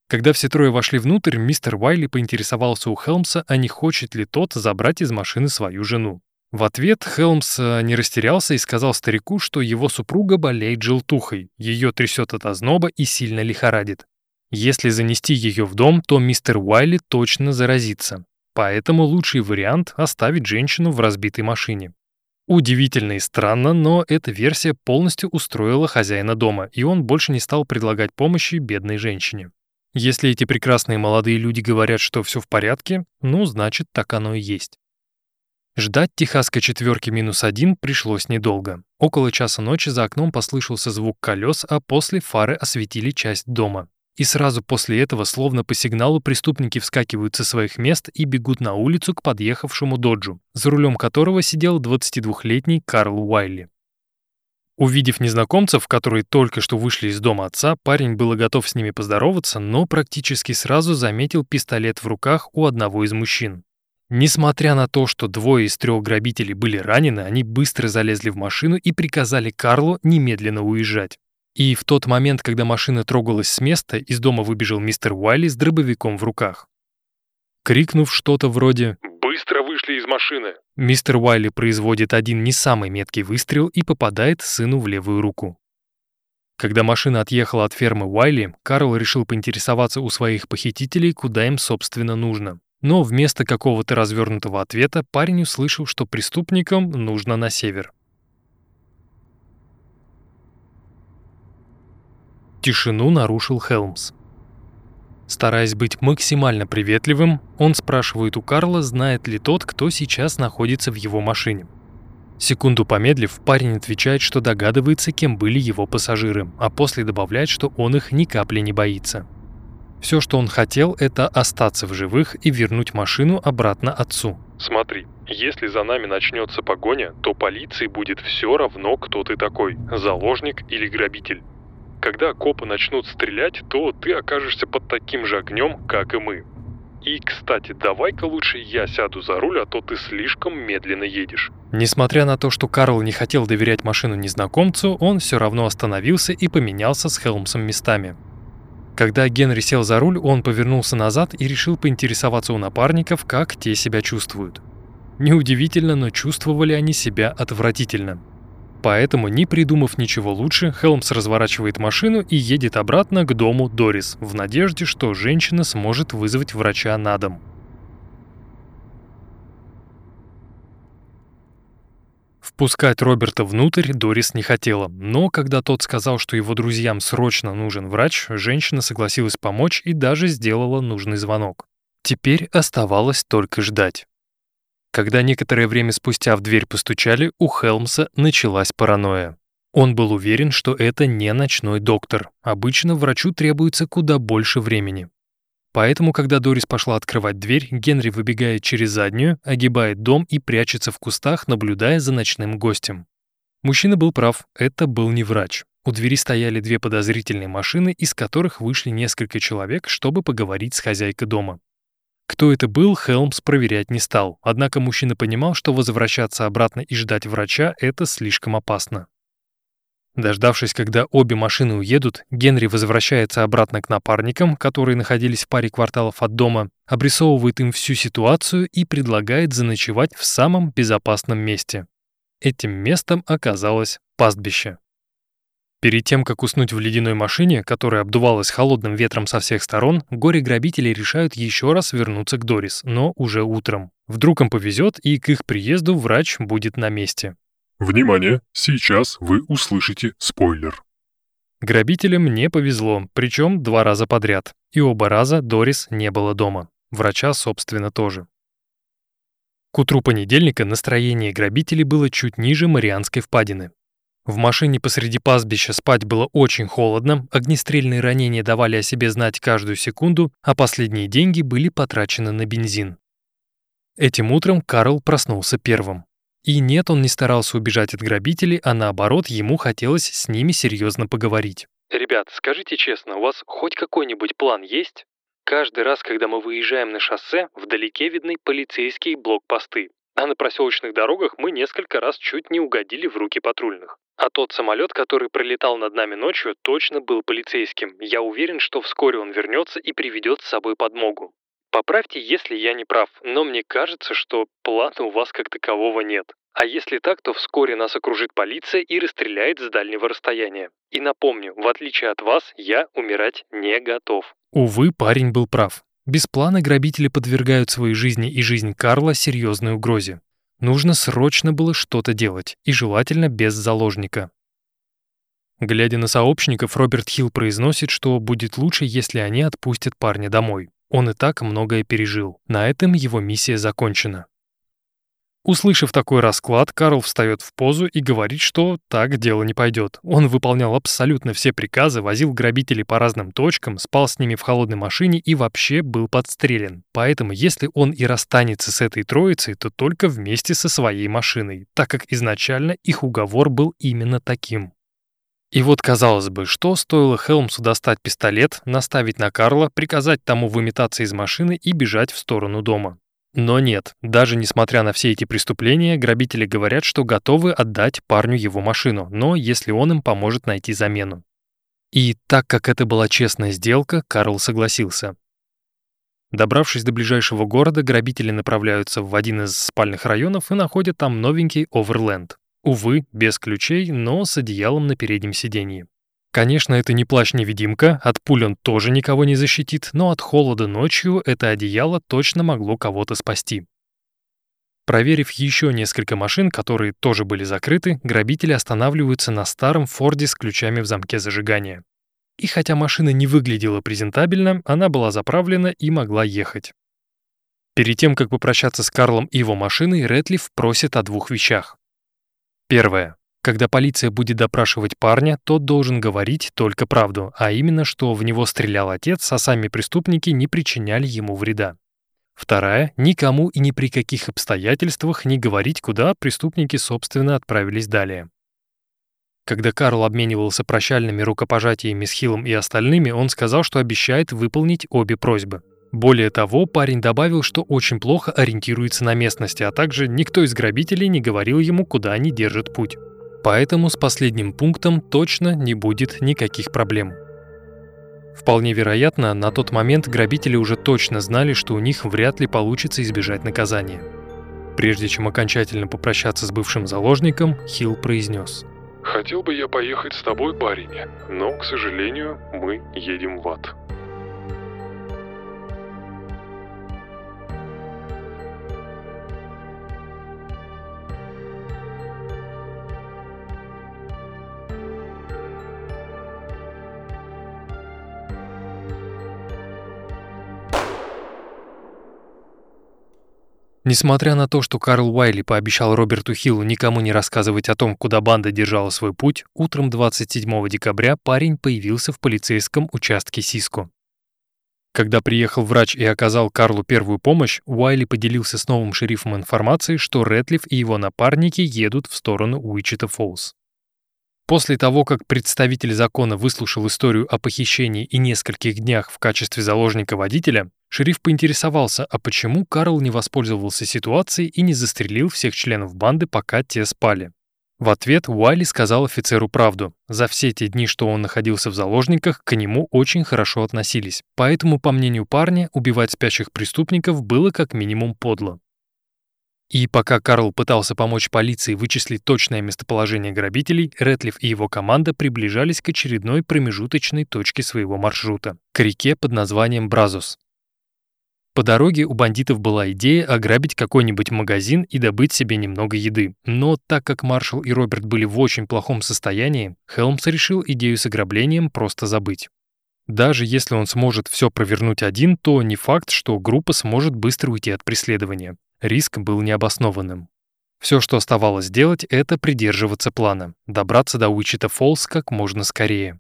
Когда все трое вошли внутрь, мистер Уайли поинтересовался у Хелмса, а не хочет ли тот забрать из машины свою жену. В ответ Хелмс э, не растерялся и сказал старику, что его супруга болеет желтухой, ее трясет от озноба и сильно лихорадит. Если занести ее в дом, то мистер Уайли точно заразится. Поэтому лучший вариант — оставить женщину в разбитой машине. Удивительно и странно, но эта версия полностью устроила хозяина дома, и он больше не стал предлагать помощи бедной женщине. Если эти прекрасные молодые люди говорят, что все в порядке, ну, значит, так оно и есть. Ждать техасской четверки минус один пришлось недолго. Около часа ночи за окном послышался звук колес, а после фары осветили часть дома. И сразу после этого, словно по сигналу, преступники вскакивают со своих мест и бегут на улицу к подъехавшему доджу, за рулем которого сидел 22-летний Карл Уайли. Увидев незнакомцев, которые только что вышли из дома отца, парень был готов с ними поздороваться, но практически сразу заметил пистолет в руках у одного из мужчин. Несмотря на то, что двое из трех грабителей были ранены, они быстро залезли в машину и приказали Карлу немедленно уезжать. И в тот момент, когда машина трогалась с места, из дома выбежал мистер Уайли с дробовиком в руках. Крикнув что-то вроде Быстро вышли из машины. Мистер Уайли производит один не самый меткий выстрел и попадает сыну в левую руку. Когда машина отъехала от фермы Уайли, Карл решил поинтересоваться у своих похитителей, куда им, собственно, нужно. Но вместо какого-то развернутого ответа парень услышал, что преступникам нужно на север. Тишину нарушил Хелмс. Стараясь быть максимально приветливым, он спрашивает у Карла, знает ли тот, кто сейчас находится в его машине. Секунду помедлив, парень отвечает, что догадывается, кем были его пассажиры, а после добавляет, что он их ни капли не боится. Все, что он хотел, это остаться в живых и вернуть машину обратно отцу. Смотри, если за нами начнется погоня, то полиции будет все равно, кто ты такой, заложник или грабитель. Когда копы начнут стрелять, то ты окажешься под таким же огнем, как и мы. И, кстати, давай-ка лучше я сяду за руль, а то ты слишком медленно едешь. Несмотря на то, что Карл не хотел доверять машину незнакомцу, он все равно остановился и поменялся с Хелмсом местами. Когда Генри сел за руль, он повернулся назад и решил поинтересоваться у напарников, как те себя чувствуют. Неудивительно, но чувствовали они себя отвратительно. Поэтому, не придумав ничего лучше, Хелмс разворачивает машину и едет обратно к дому Дорис, в надежде, что женщина сможет вызвать врача на дом. Впускать Роберта внутрь Дорис не хотела, но когда тот сказал, что его друзьям срочно нужен врач, женщина согласилась помочь и даже сделала нужный звонок. Теперь оставалось только ждать. Когда некоторое время спустя в дверь постучали, у Хелмса началась паранойя. Он был уверен, что это не ночной доктор. Обычно врачу требуется куда больше времени. Поэтому, когда Дорис пошла открывать дверь, Генри выбегает через заднюю, огибает дом и прячется в кустах, наблюдая за ночным гостем. Мужчина был прав, это был не врач. У двери стояли две подозрительные машины, из которых вышли несколько человек, чтобы поговорить с хозяйкой дома. Кто это был, Хелмс проверять не стал, однако мужчина понимал, что возвращаться обратно и ждать врача – это слишком опасно. Дождавшись, когда обе машины уедут, Генри возвращается обратно к напарникам, которые находились в паре кварталов от дома, обрисовывает им всю ситуацию и предлагает заночевать в самом безопасном месте. Этим местом оказалось пастбище. Перед тем, как уснуть в ледяной машине, которая обдувалась холодным ветром со всех сторон, горе-грабители решают еще раз вернуться к Дорис, но уже утром. Вдруг им повезет, и к их приезду врач будет на месте. Внимание! Сейчас вы услышите спойлер. Грабителям не повезло, причем два раза подряд. И оба раза Дорис не было дома. Врача, собственно, тоже. К утру понедельника настроение грабителей было чуть ниже Марианской впадины. В машине посреди пастбища спать было очень холодно, огнестрельные ранения давали о себе знать каждую секунду, а последние деньги были потрачены на бензин. Этим утром Карл проснулся первым. И нет, он не старался убежать от грабителей, а наоборот, ему хотелось с ними серьезно поговорить. «Ребят, скажите честно, у вас хоть какой-нибудь план есть? Каждый раз, когда мы выезжаем на шоссе, вдалеке видны полицейские блокпосты. А на проселочных дорогах мы несколько раз чуть не угодили в руки патрульных. А тот самолет, который пролетал над нами ночью, точно был полицейским. Я уверен, что вскоре он вернется и приведет с собой подмогу. Поправьте, если я не прав, но мне кажется, что плана у вас как такового нет. А если так, то вскоре нас окружит полиция и расстреляет с дальнего расстояния. И напомню, в отличие от вас, я умирать не готов. Увы, парень был прав. Без плана грабители подвергают своей жизни и жизнь Карла серьезной угрозе. Нужно срочно было что-то делать, и желательно без заложника. Глядя на сообщников, Роберт Хилл произносит, что будет лучше, если они отпустят парня домой. Он и так многое пережил. На этом его миссия закончена. Услышав такой расклад, Карл встает в позу и говорит, что так дело не пойдет. Он выполнял абсолютно все приказы, возил грабителей по разным точкам, спал с ними в холодной машине и вообще был подстрелен. Поэтому если он и расстанется с этой троицей, то только вместе со своей машиной, так как изначально их уговор был именно таким. И вот, казалось бы, что стоило Хелмсу достать пистолет, наставить на Карла, приказать тому выметаться из машины и бежать в сторону дома. Но нет, даже несмотря на все эти преступления, грабители говорят, что готовы отдать парню его машину, но если он им поможет найти замену. И так как это была честная сделка, Карл согласился. Добравшись до ближайшего города, грабители направляются в один из спальных районов и находят там новенький Оверленд. Увы, без ключей, но с одеялом на переднем сиденье. Конечно, это не плащ-невидимка, от пуль он тоже никого не защитит, но от холода ночью это одеяло точно могло кого-то спасти. Проверив еще несколько машин, которые тоже были закрыты, грабители останавливаются на старом Форде с ключами в замке зажигания. И хотя машина не выглядела презентабельно, она была заправлена и могла ехать. Перед тем, как попрощаться с Карлом и его машиной, Рэтлиф просит о двух вещах. Первое. Когда полиция будет допрашивать парня, тот должен говорить только правду, а именно, что в него стрелял отец, а сами преступники не причиняли ему вреда. Вторая — никому и ни при каких обстоятельствах не говорить, куда преступники, собственно, отправились далее. Когда Карл обменивался прощальными рукопожатиями с Хиллом и остальными, он сказал, что обещает выполнить обе просьбы. Более того, парень добавил, что очень плохо ориентируется на местности, а также никто из грабителей не говорил ему, куда они держат путь. Поэтому с последним пунктом точно не будет никаких проблем. Вполне вероятно, на тот момент грабители уже точно знали, что у них вряд ли получится избежать наказания. Прежде чем окончательно попрощаться с бывшим заложником, Хилл произнес. «Хотел бы я поехать с тобой, парень, но, к сожалению, мы едем в ад». Несмотря на то, что Карл Уайли пообещал Роберту Хиллу никому не рассказывать о том, куда банда держала свой путь, утром 27 декабря парень появился в полицейском участке Сиско. Когда приехал врач и оказал Карлу первую помощь, Уайли поделился с новым шерифом информацией, что Рэтлиф и его напарники едут в сторону Уичита Фоллс. После того, как представитель закона выслушал историю о похищении и нескольких днях в качестве заложника водителя, шериф поинтересовался, а почему Карл не воспользовался ситуацией и не застрелил всех членов банды, пока те спали. В ответ Уайли сказал офицеру правду. За все те дни, что он находился в заложниках, к нему очень хорошо относились. Поэтому, по мнению парня, убивать спящих преступников было как минимум подло. И пока Карл пытался помочь полиции вычислить точное местоположение грабителей, Рэтлиф и его команда приближались к очередной промежуточной точке своего маршрута — к реке под названием Бразус. По дороге у бандитов была идея ограбить какой-нибудь магазин и добыть себе немного еды. Но так как Маршал и Роберт были в очень плохом состоянии, Хелмс решил идею с ограблением просто забыть. Даже если он сможет все провернуть один, то не факт, что группа сможет быстро уйти от преследования. Риск был необоснованным. Все, что оставалось делать, это придерживаться плана, добраться до Уичита Фоллс как можно скорее.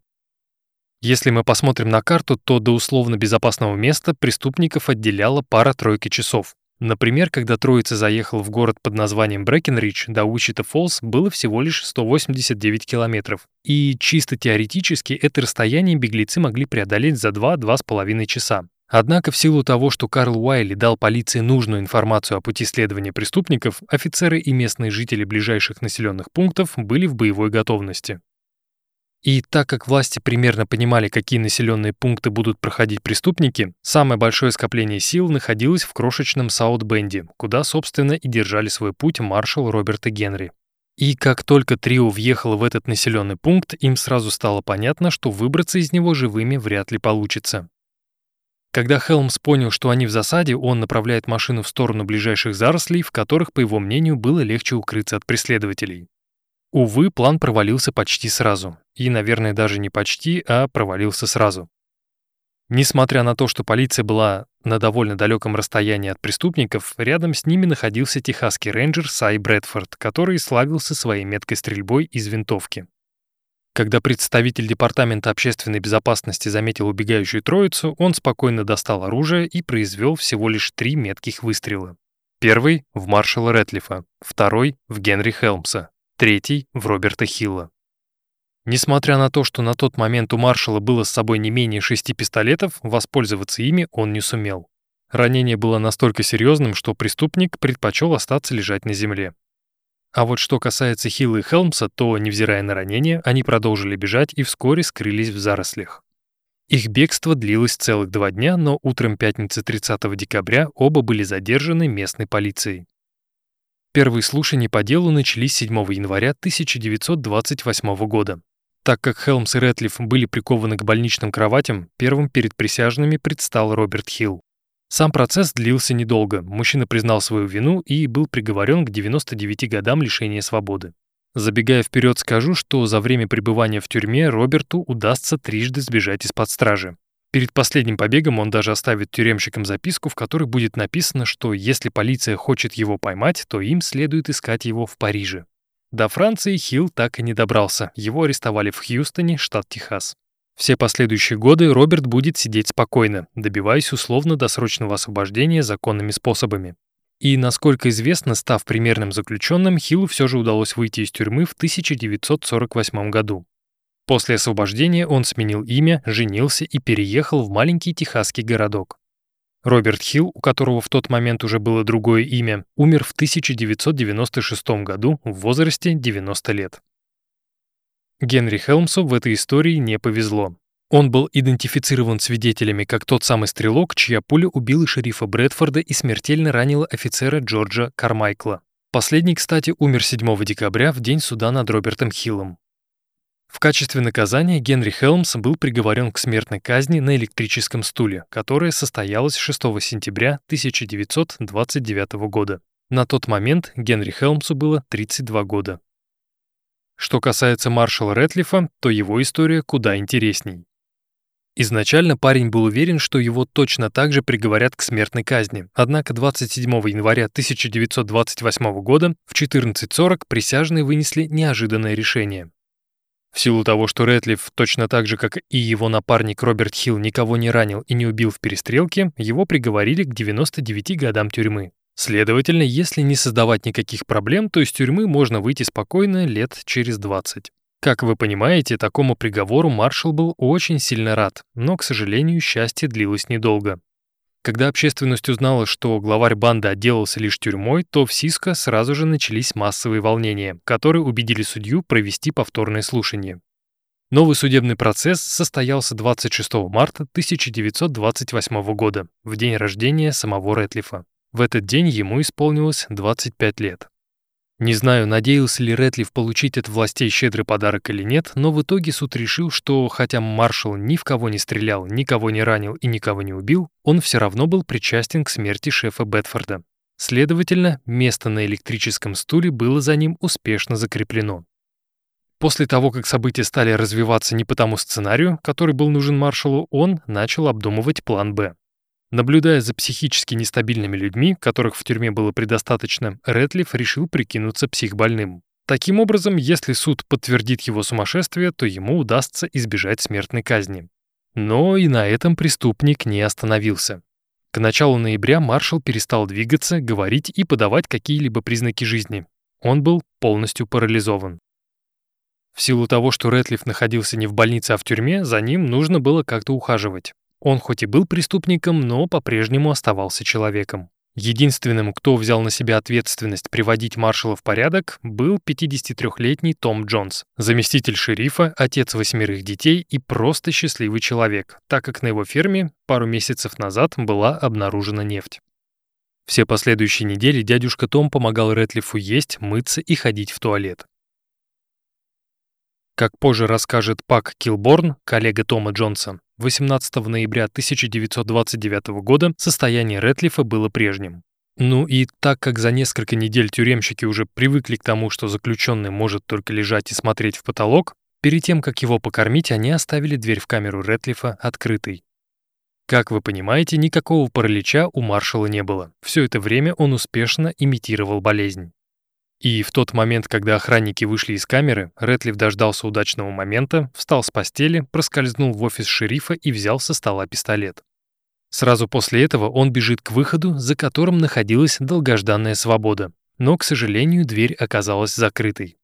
Если мы посмотрим на карту, то до условно безопасного места преступников отделяла пара-тройка часов. Например, когда троица заехала в город под названием Брэкенридж, до Уичита Фоллс было всего лишь 189 километров. И чисто теоретически это расстояние беглецы могли преодолеть за 2-2,5 часа. Однако в силу того, что Карл Уайли дал полиции нужную информацию о пути следования преступников, офицеры и местные жители ближайших населенных пунктов были в боевой готовности. И так как власти примерно понимали, какие населенные пункты будут проходить преступники, самое большое скопление сил находилось в крошечном Саут-Бенде, куда, собственно, и держали свой путь маршал Роберт и Генри. И как только трио въехало в этот населенный пункт, им сразу стало понятно, что выбраться из него живыми вряд ли получится. Когда Хелмс понял, что они в засаде, он направляет машину в сторону ближайших зарослей, в которых, по его мнению, было легче укрыться от преследователей. Увы, план провалился почти сразу. И, наверное, даже не почти, а провалился сразу. Несмотря на то, что полиция была на довольно далеком расстоянии от преступников, рядом с ними находился техасский рейнджер Сай Брэдфорд, который славился своей меткой стрельбой из винтовки. Когда представитель Департамента общественной безопасности заметил убегающую троицу, он спокойно достал оружие и произвел всего лишь три метких выстрела. Первый — в маршала Рэтлифа, второй — в Генри Хелмса, третий — в Роберта Хилла. Несмотря на то, что на тот момент у маршала было с собой не менее шести пистолетов, воспользоваться ими он не сумел. Ранение было настолько серьезным, что преступник предпочел остаться лежать на земле. А вот что касается Хилла и Хелмса, то, невзирая на ранения, они продолжили бежать и вскоре скрылись в зарослях. Их бегство длилось целых два дня, но утром пятницы 30 декабря оба были задержаны местной полицией. Первые слушания по делу начались 7 января 1928 года. Так как Хелмс и Рэтлиф были прикованы к больничным кроватям, первым перед присяжными предстал Роберт Хилл. Сам процесс длился недолго. Мужчина признал свою вину и был приговорен к 99 годам лишения свободы. Забегая вперед, скажу, что за время пребывания в тюрьме Роберту удастся трижды сбежать из-под стражи. Перед последним побегом он даже оставит тюремщикам записку, в которой будет написано, что если полиция хочет его поймать, то им следует искать его в Париже. До Франции Хилл так и не добрался. Его арестовали в Хьюстоне, штат Техас. Все последующие годы Роберт будет сидеть спокойно, добиваясь условно-досрочного освобождения законными способами. И, насколько известно, став примерным заключенным, Хиллу все же удалось выйти из тюрьмы в 1948 году. После освобождения он сменил имя, женился и переехал в маленький техасский городок. Роберт Хилл, у которого в тот момент уже было другое имя, умер в 1996 году в возрасте 90 лет. Генри Хелмсу в этой истории не повезло. Он был идентифицирован свидетелями как тот самый стрелок, чья пуля убила шерифа Брэдфорда и смертельно ранила офицера Джорджа Кармайкла. Последний, кстати, умер 7 декабря в день суда над Робертом Хиллом. В качестве наказания Генри Хелмс был приговорен к смертной казни на электрическом стуле, которая состоялась 6 сентября 1929 года. На тот момент Генри Хелмсу было 32 года. Что касается маршала Рэтлифа, то его история куда интересней. Изначально парень был уверен, что его точно так же приговорят к смертной казни. Однако 27 января 1928 года в 14.40 присяжные вынесли неожиданное решение. В силу того, что Рэтлиф, точно так же, как и его напарник Роберт Хилл, никого не ранил и не убил в перестрелке, его приговорили к 99 годам тюрьмы. Следовательно, если не создавать никаких проблем, то из тюрьмы можно выйти спокойно лет через 20. Как вы понимаете, такому приговору маршал был очень сильно рад, но, к сожалению, счастье длилось недолго. Когда общественность узнала, что главарь банды отделался лишь тюрьмой, то в Сиско сразу же начались массовые волнения, которые убедили судью провести повторное слушание. Новый судебный процесс состоялся 26 марта 1928 года, в день рождения самого Рэтлифа. В этот день ему исполнилось 25 лет. Не знаю, надеялся ли Рэтлиф получить от властей щедрый подарок или нет, но в итоге суд решил, что хотя маршал ни в кого не стрелял, никого не ранил и никого не убил, он все равно был причастен к смерти шефа Бетфорда. Следовательно, место на электрическом стуле было за ним успешно закреплено. После того, как события стали развиваться не по тому сценарию, который был нужен маршалу, он начал обдумывать план «Б». Наблюдая за психически нестабильными людьми, которых в тюрьме было предостаточно, Рэтлиф решил прикинуться психбольным. Таким образом, если суд подтвердит его сумасшествие, то ему удастся избежать смертной казни. Но и на этом преступник не остановился. К началу ноября маршал перестал двигаться, говорить и подавать какие-либо признаки жизни. Он был полностью парализован. В силу того, что Рэтлиф находился не в больнице, а в тюрьме, за ним нужно было как-то ухаживать. Он хоть и был преступником, но по-прежнему оставался человеком. Единственным, кто взял на себя ответственность приводить маршала в порядок, был 53-летний Том Джонс, заместитель шерифа, отец восьмерых детей и просто счастливый человек, так как на его ферме пару месяцев назад была обнаружена нефть. Все последующие недели дядюшка Том помогал Рэтлифу есть, мыться и ходить в туалет. Как позже расскажет Пак Килборн, коллега Тома Джонса, 18 ноября 1929 года состояние Рэтлифа было прежним. Ну и так как за несколько недель тюремщики уже привыкли к тому, что заключенный может только лежать и смотреть в потолок, перед тем, как его покормить, они оставили дверь в камеру Рэтлифа открытой. Как вы понимаете, никакого паралича у маршала не было. Все это время он успешно имитировал болезнь. И в тот момент, когда охранники вышли из камеры, Рэтлиф дождался удачного момента, встал с постели, проскользнул в офис шерифа и взял со стола пистолет. Сразу после этого он бежит к выходу, за которым находилась долгожданная свобода. Но, к сожалению, дверь оказалась закрытой.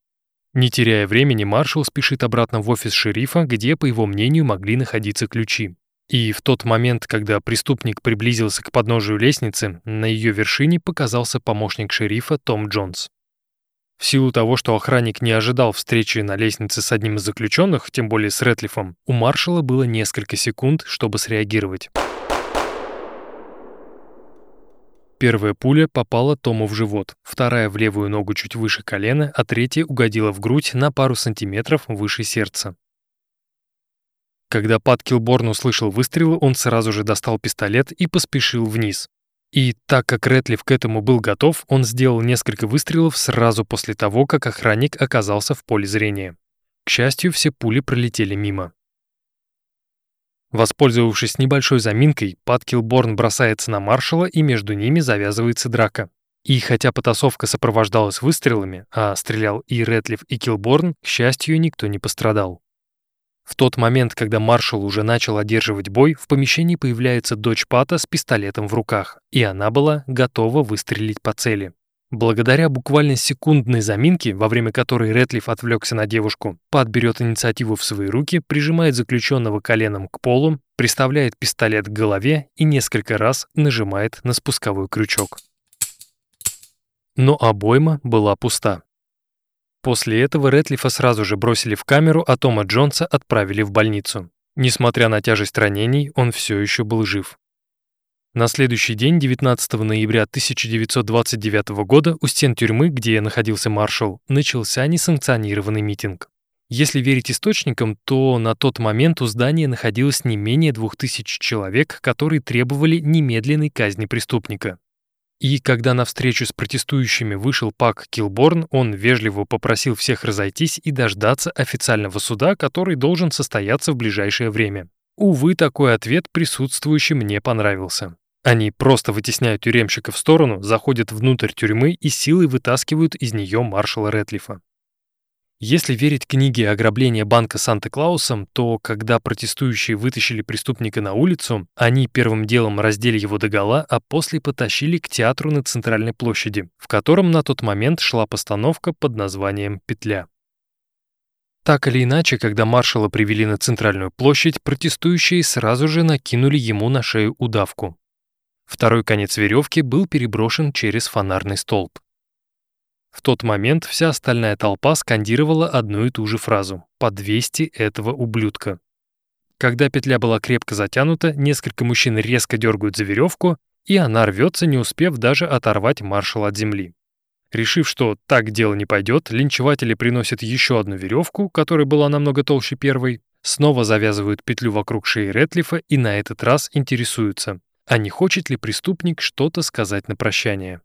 Не теряя времени, маршал спешит обратно в офис шерифа, где, по его мнению, могли находиться ключи. И в тот момент, когда преступник приблизился к подножию лестницы, на ее вершине показался помощник шерифа Том Джонс. В силу того, что охранник не ожидал встречи на лестнице с одним из заключенных, тем более с Рэтлифом, у маршала было несколько секунд, чтобы среагировать. Первая пуля попала Тому в живот, вторая в левую ногу чуть выше колена, а третья угодила в грудь на пару сантиметров выше сердца. Когда Пат Килборн услышал выстрелы, он сразу же достал пистолет и поспешил вниз. И так как Рэтлиф к этому был готов, он сделал несколько выстрелов сразу после того, как охранник оказался в поле зрения. К счастью, все пули пролетели мимо. Воспользовавшись небольшой заминкой, Пат Килборн бросается на маршала, и между ними завязывается драка. И хотя потасовка сопровождалась выстрелами, а стрелял и Рэтлиф, и Килборн, к счастью, никто не пострадал. В тот момент, когда маршал уже начал одерживать бой, в помещении появляется дочь Пата с пистолетом в руках, и она была готова выстрелить по цели. Благодаря буквально секундной заминке, во время которой Рэтлиф отвлекся на девушку, Пат берет инициативу в свои руки, прижимает заключенного коленом к полу, приставляет пистолет к голове и несколько раз нажимает на спусковой крючок. Но обойма была пуста. После этого Рэтлифа сразу же бросили в камеру, а Тома Джонса отправили в больницу. Несмотря на тяжесть ранений, он все еще был жив. На следующий день, 19 ноября 1929 года, у стен тюрьмы, где находился маршал, начался несанкционированный митинг. Если верить источникам, то на тот момент у здания находилось не менее 2000 человек, которые требовали немедленной казни преступника. И когда на встречу с протестующими вышел Пак Килборн, он вежливо попросил всех разойтись и дождаться официального суда, который должен состояться в ближайшее время. Увы, такой ответ присутствующим не понравился. Они просто вытесняют тюремщика в сторону, заходят внутрь тюрьмы и силой вытаскивают из нее маршала Ретлифа. Если верить книге «Ограбление банка Санта-Клаусом», то когда протестующие вытащили преступника на улицу, они первым делом раздели его догола, а после потащили к театру на Центральной площади, в котором на тот момент шла постановка под названием «Петля». Так или иначе, когда маршала привели на Центральную площадь, протестующие сразу же накинули ему на шею удавку. Второй конец веревки был переброшен через фонарный столб. В тот момент вся остальная толпа скандировала одну и ту же фразу «по 200 этого ублюдка». Когда петля была крепко затянута, несколько мужчин резко дергают за веревку, и она рвется, не успев даже оторвать маршала от земли. Решив, что так дело не пойдет, линчеватели приносят еще одну веревку, которая была намного толще первой, снова завязывают петлю вокруг шеи Ретлифа и на этот раз интересуются, а не хочет ли преступник что-то сказать на прощание.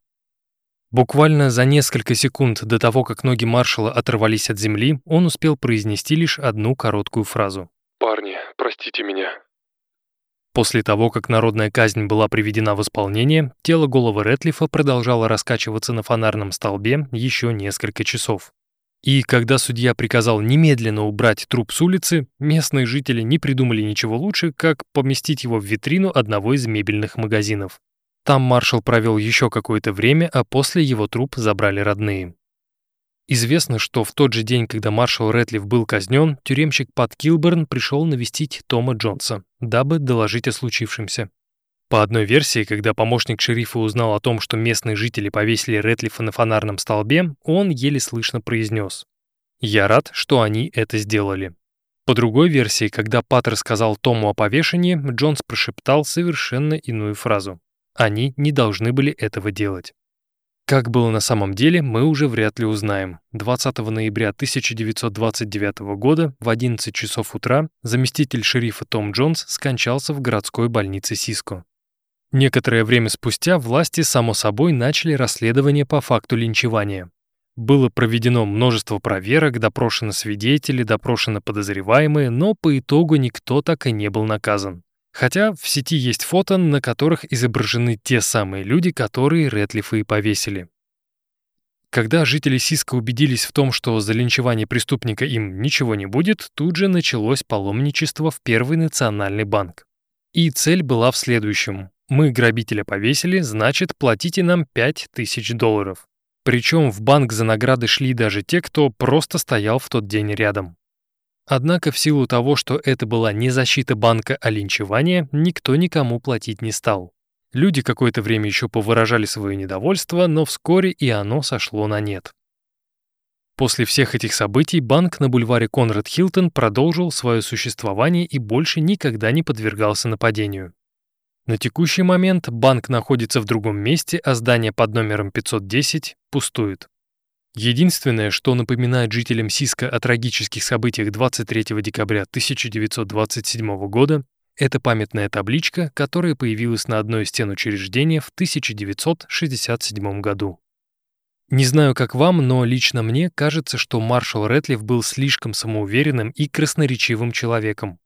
Буквально за несколько секунд до того, как ноги маршала оторвались от земли, он успел произнести лишь одну короткую фразу. «Парни, простите меня». После того, как народная казнь была приведена в исполнение, тело головы Ретлифа продолжало раскачиваться на фонарном столбе еще несколько часов. И когда судья приказал немедленно убрать труп с улицы, местные жители не придумали ничего лучше, как поместить его в витрину одного из мебельных магазинов. Там маршал провел еще какое-то время, а после его труп забрали родные. Известно, что в тот же день, когда маршал Рэтлиф был казнен, тюремщик Пат Килберн пришел навестить Тома Джонса, дабы доложить о случившемся. По одной версии, когда помощник шерифа узнал о том, что местные жители повесили Рэтлифа на фонарном столбе, он еле слышно произнес «Я рад, что они это сделали». По другой версии, когда Пат рассказал Тому о повешении, Джонс прошептал совершенно иную фразу. Они не должны были этого делать. Как было на самом деле, мы уже вряд ли узнаем. 20 ноября 1929 года в 11 часов утра заместитель шерифа Том Джонс скончался в городской больнице Сиско. Некоторое время спустя власти, само собой, начали расследование по факту линчевания. Было проведено множество проверок, допрошено свидетели, допрошено подозреваемые, но по итогу никто так и не был наказан. Хотя в сети есть фото, на которых изображены те самые люди, которые Рэтлифа и повесили. Когда жители Сиска убедились в том, что за линчевание преступника им ничего не будет, тут же началось паломничество в Первый национальный банк. И цель была в следующем. Мы грабителя повесили, значит, платите нам 5000 долларов. Причем в банк за награды шли даже те, кто просто стоял в тот день рядом. Однако в силу того, что это была не защита банка, а линчевание, никто никому платить не стал. Люди какое-то время еще повыражали свое недовольство, но вскоре и оно сошло на нет. После всех этих событий банк на бульваре Конрад Хилтон продолжил свое существование и больше никогда не подвергался нападению. На текущий момент банк находится в другом месте, а здание под номером 510 пустует. Единственное, что напоминает жителям Сиска о трагических событиях 23 декабря 1927 года, это памятная табличка, которая появилась на одной из стен учреждения в 1967 году. Не знаю, как вам, но лично мне кажется, что маршал Рэтлиф был слишком самоуверенным и красноречивым человеком.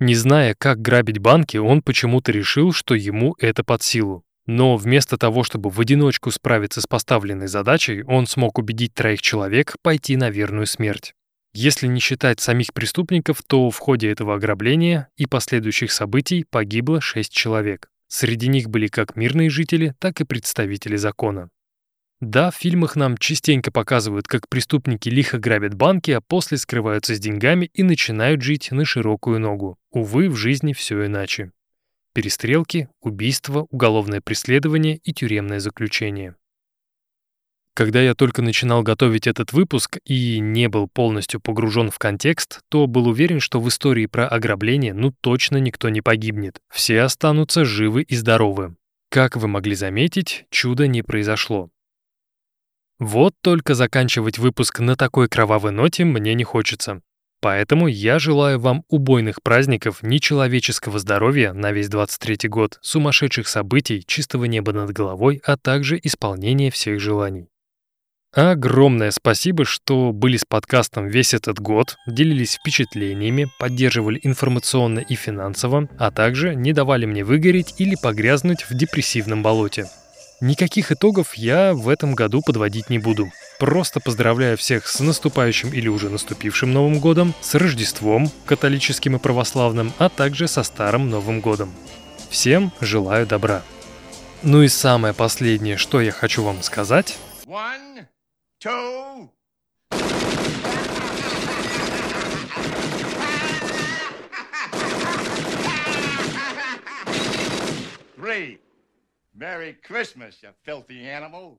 Не зная, как грабить банки, он почему-то решил, что ему это под силу. Но вместо того, чтобы в одиночку справиться с поставленной задачей, он смог убедить троих человек пойти на верную смерть. Если не считать самих преступников, то в ходе этого ограбления и последующих событий погибло шесть человек. Среди них были как мирные жители, так и представители закона. Да, в фильмах нам частенько показывают, как преступники лихо грабят банки, а после скрываются с деньгами и начинают жить на широкую ногу. Увы, в жизни все иначе. Перестрелки, убийства, уголовное преследование и тюремное заключение. Когда я только начинал готовить этот выпуск и не был полностью погружен в контекст, то был уверен, что в истории про ограбление ну точно никто не погибнет. Все останутся живы и здоровы. Как вы могли заметить, чудо не произошло. Вот только заканчивать выпуск на такой кровавой ноте мне не хочется. Поэтому я желаю вам убойных праздников, нечеловеческого здоровья на весь 23 год, сумасшедших событий, чистого неба над головой, а также исполнения всех желаний. Огромное спасибо, что были с подкастом весь этот год, делились впечатлениями, поддерживали информационно и финансово, а также не давали мне выгореть или погрязнуть в депрессивном болоте. Никаких итогов я в этом году подводить не буду. Просто поздравляю всех с наступающим или уже наступившим Новым годом, с Рождеством, католическим и православным, а также со Старым Новым годом. Всем желаю добра. Ну и самое последнее, что я хочу вам сказать. One, two. Three. Merry Christmas, you filthy animal.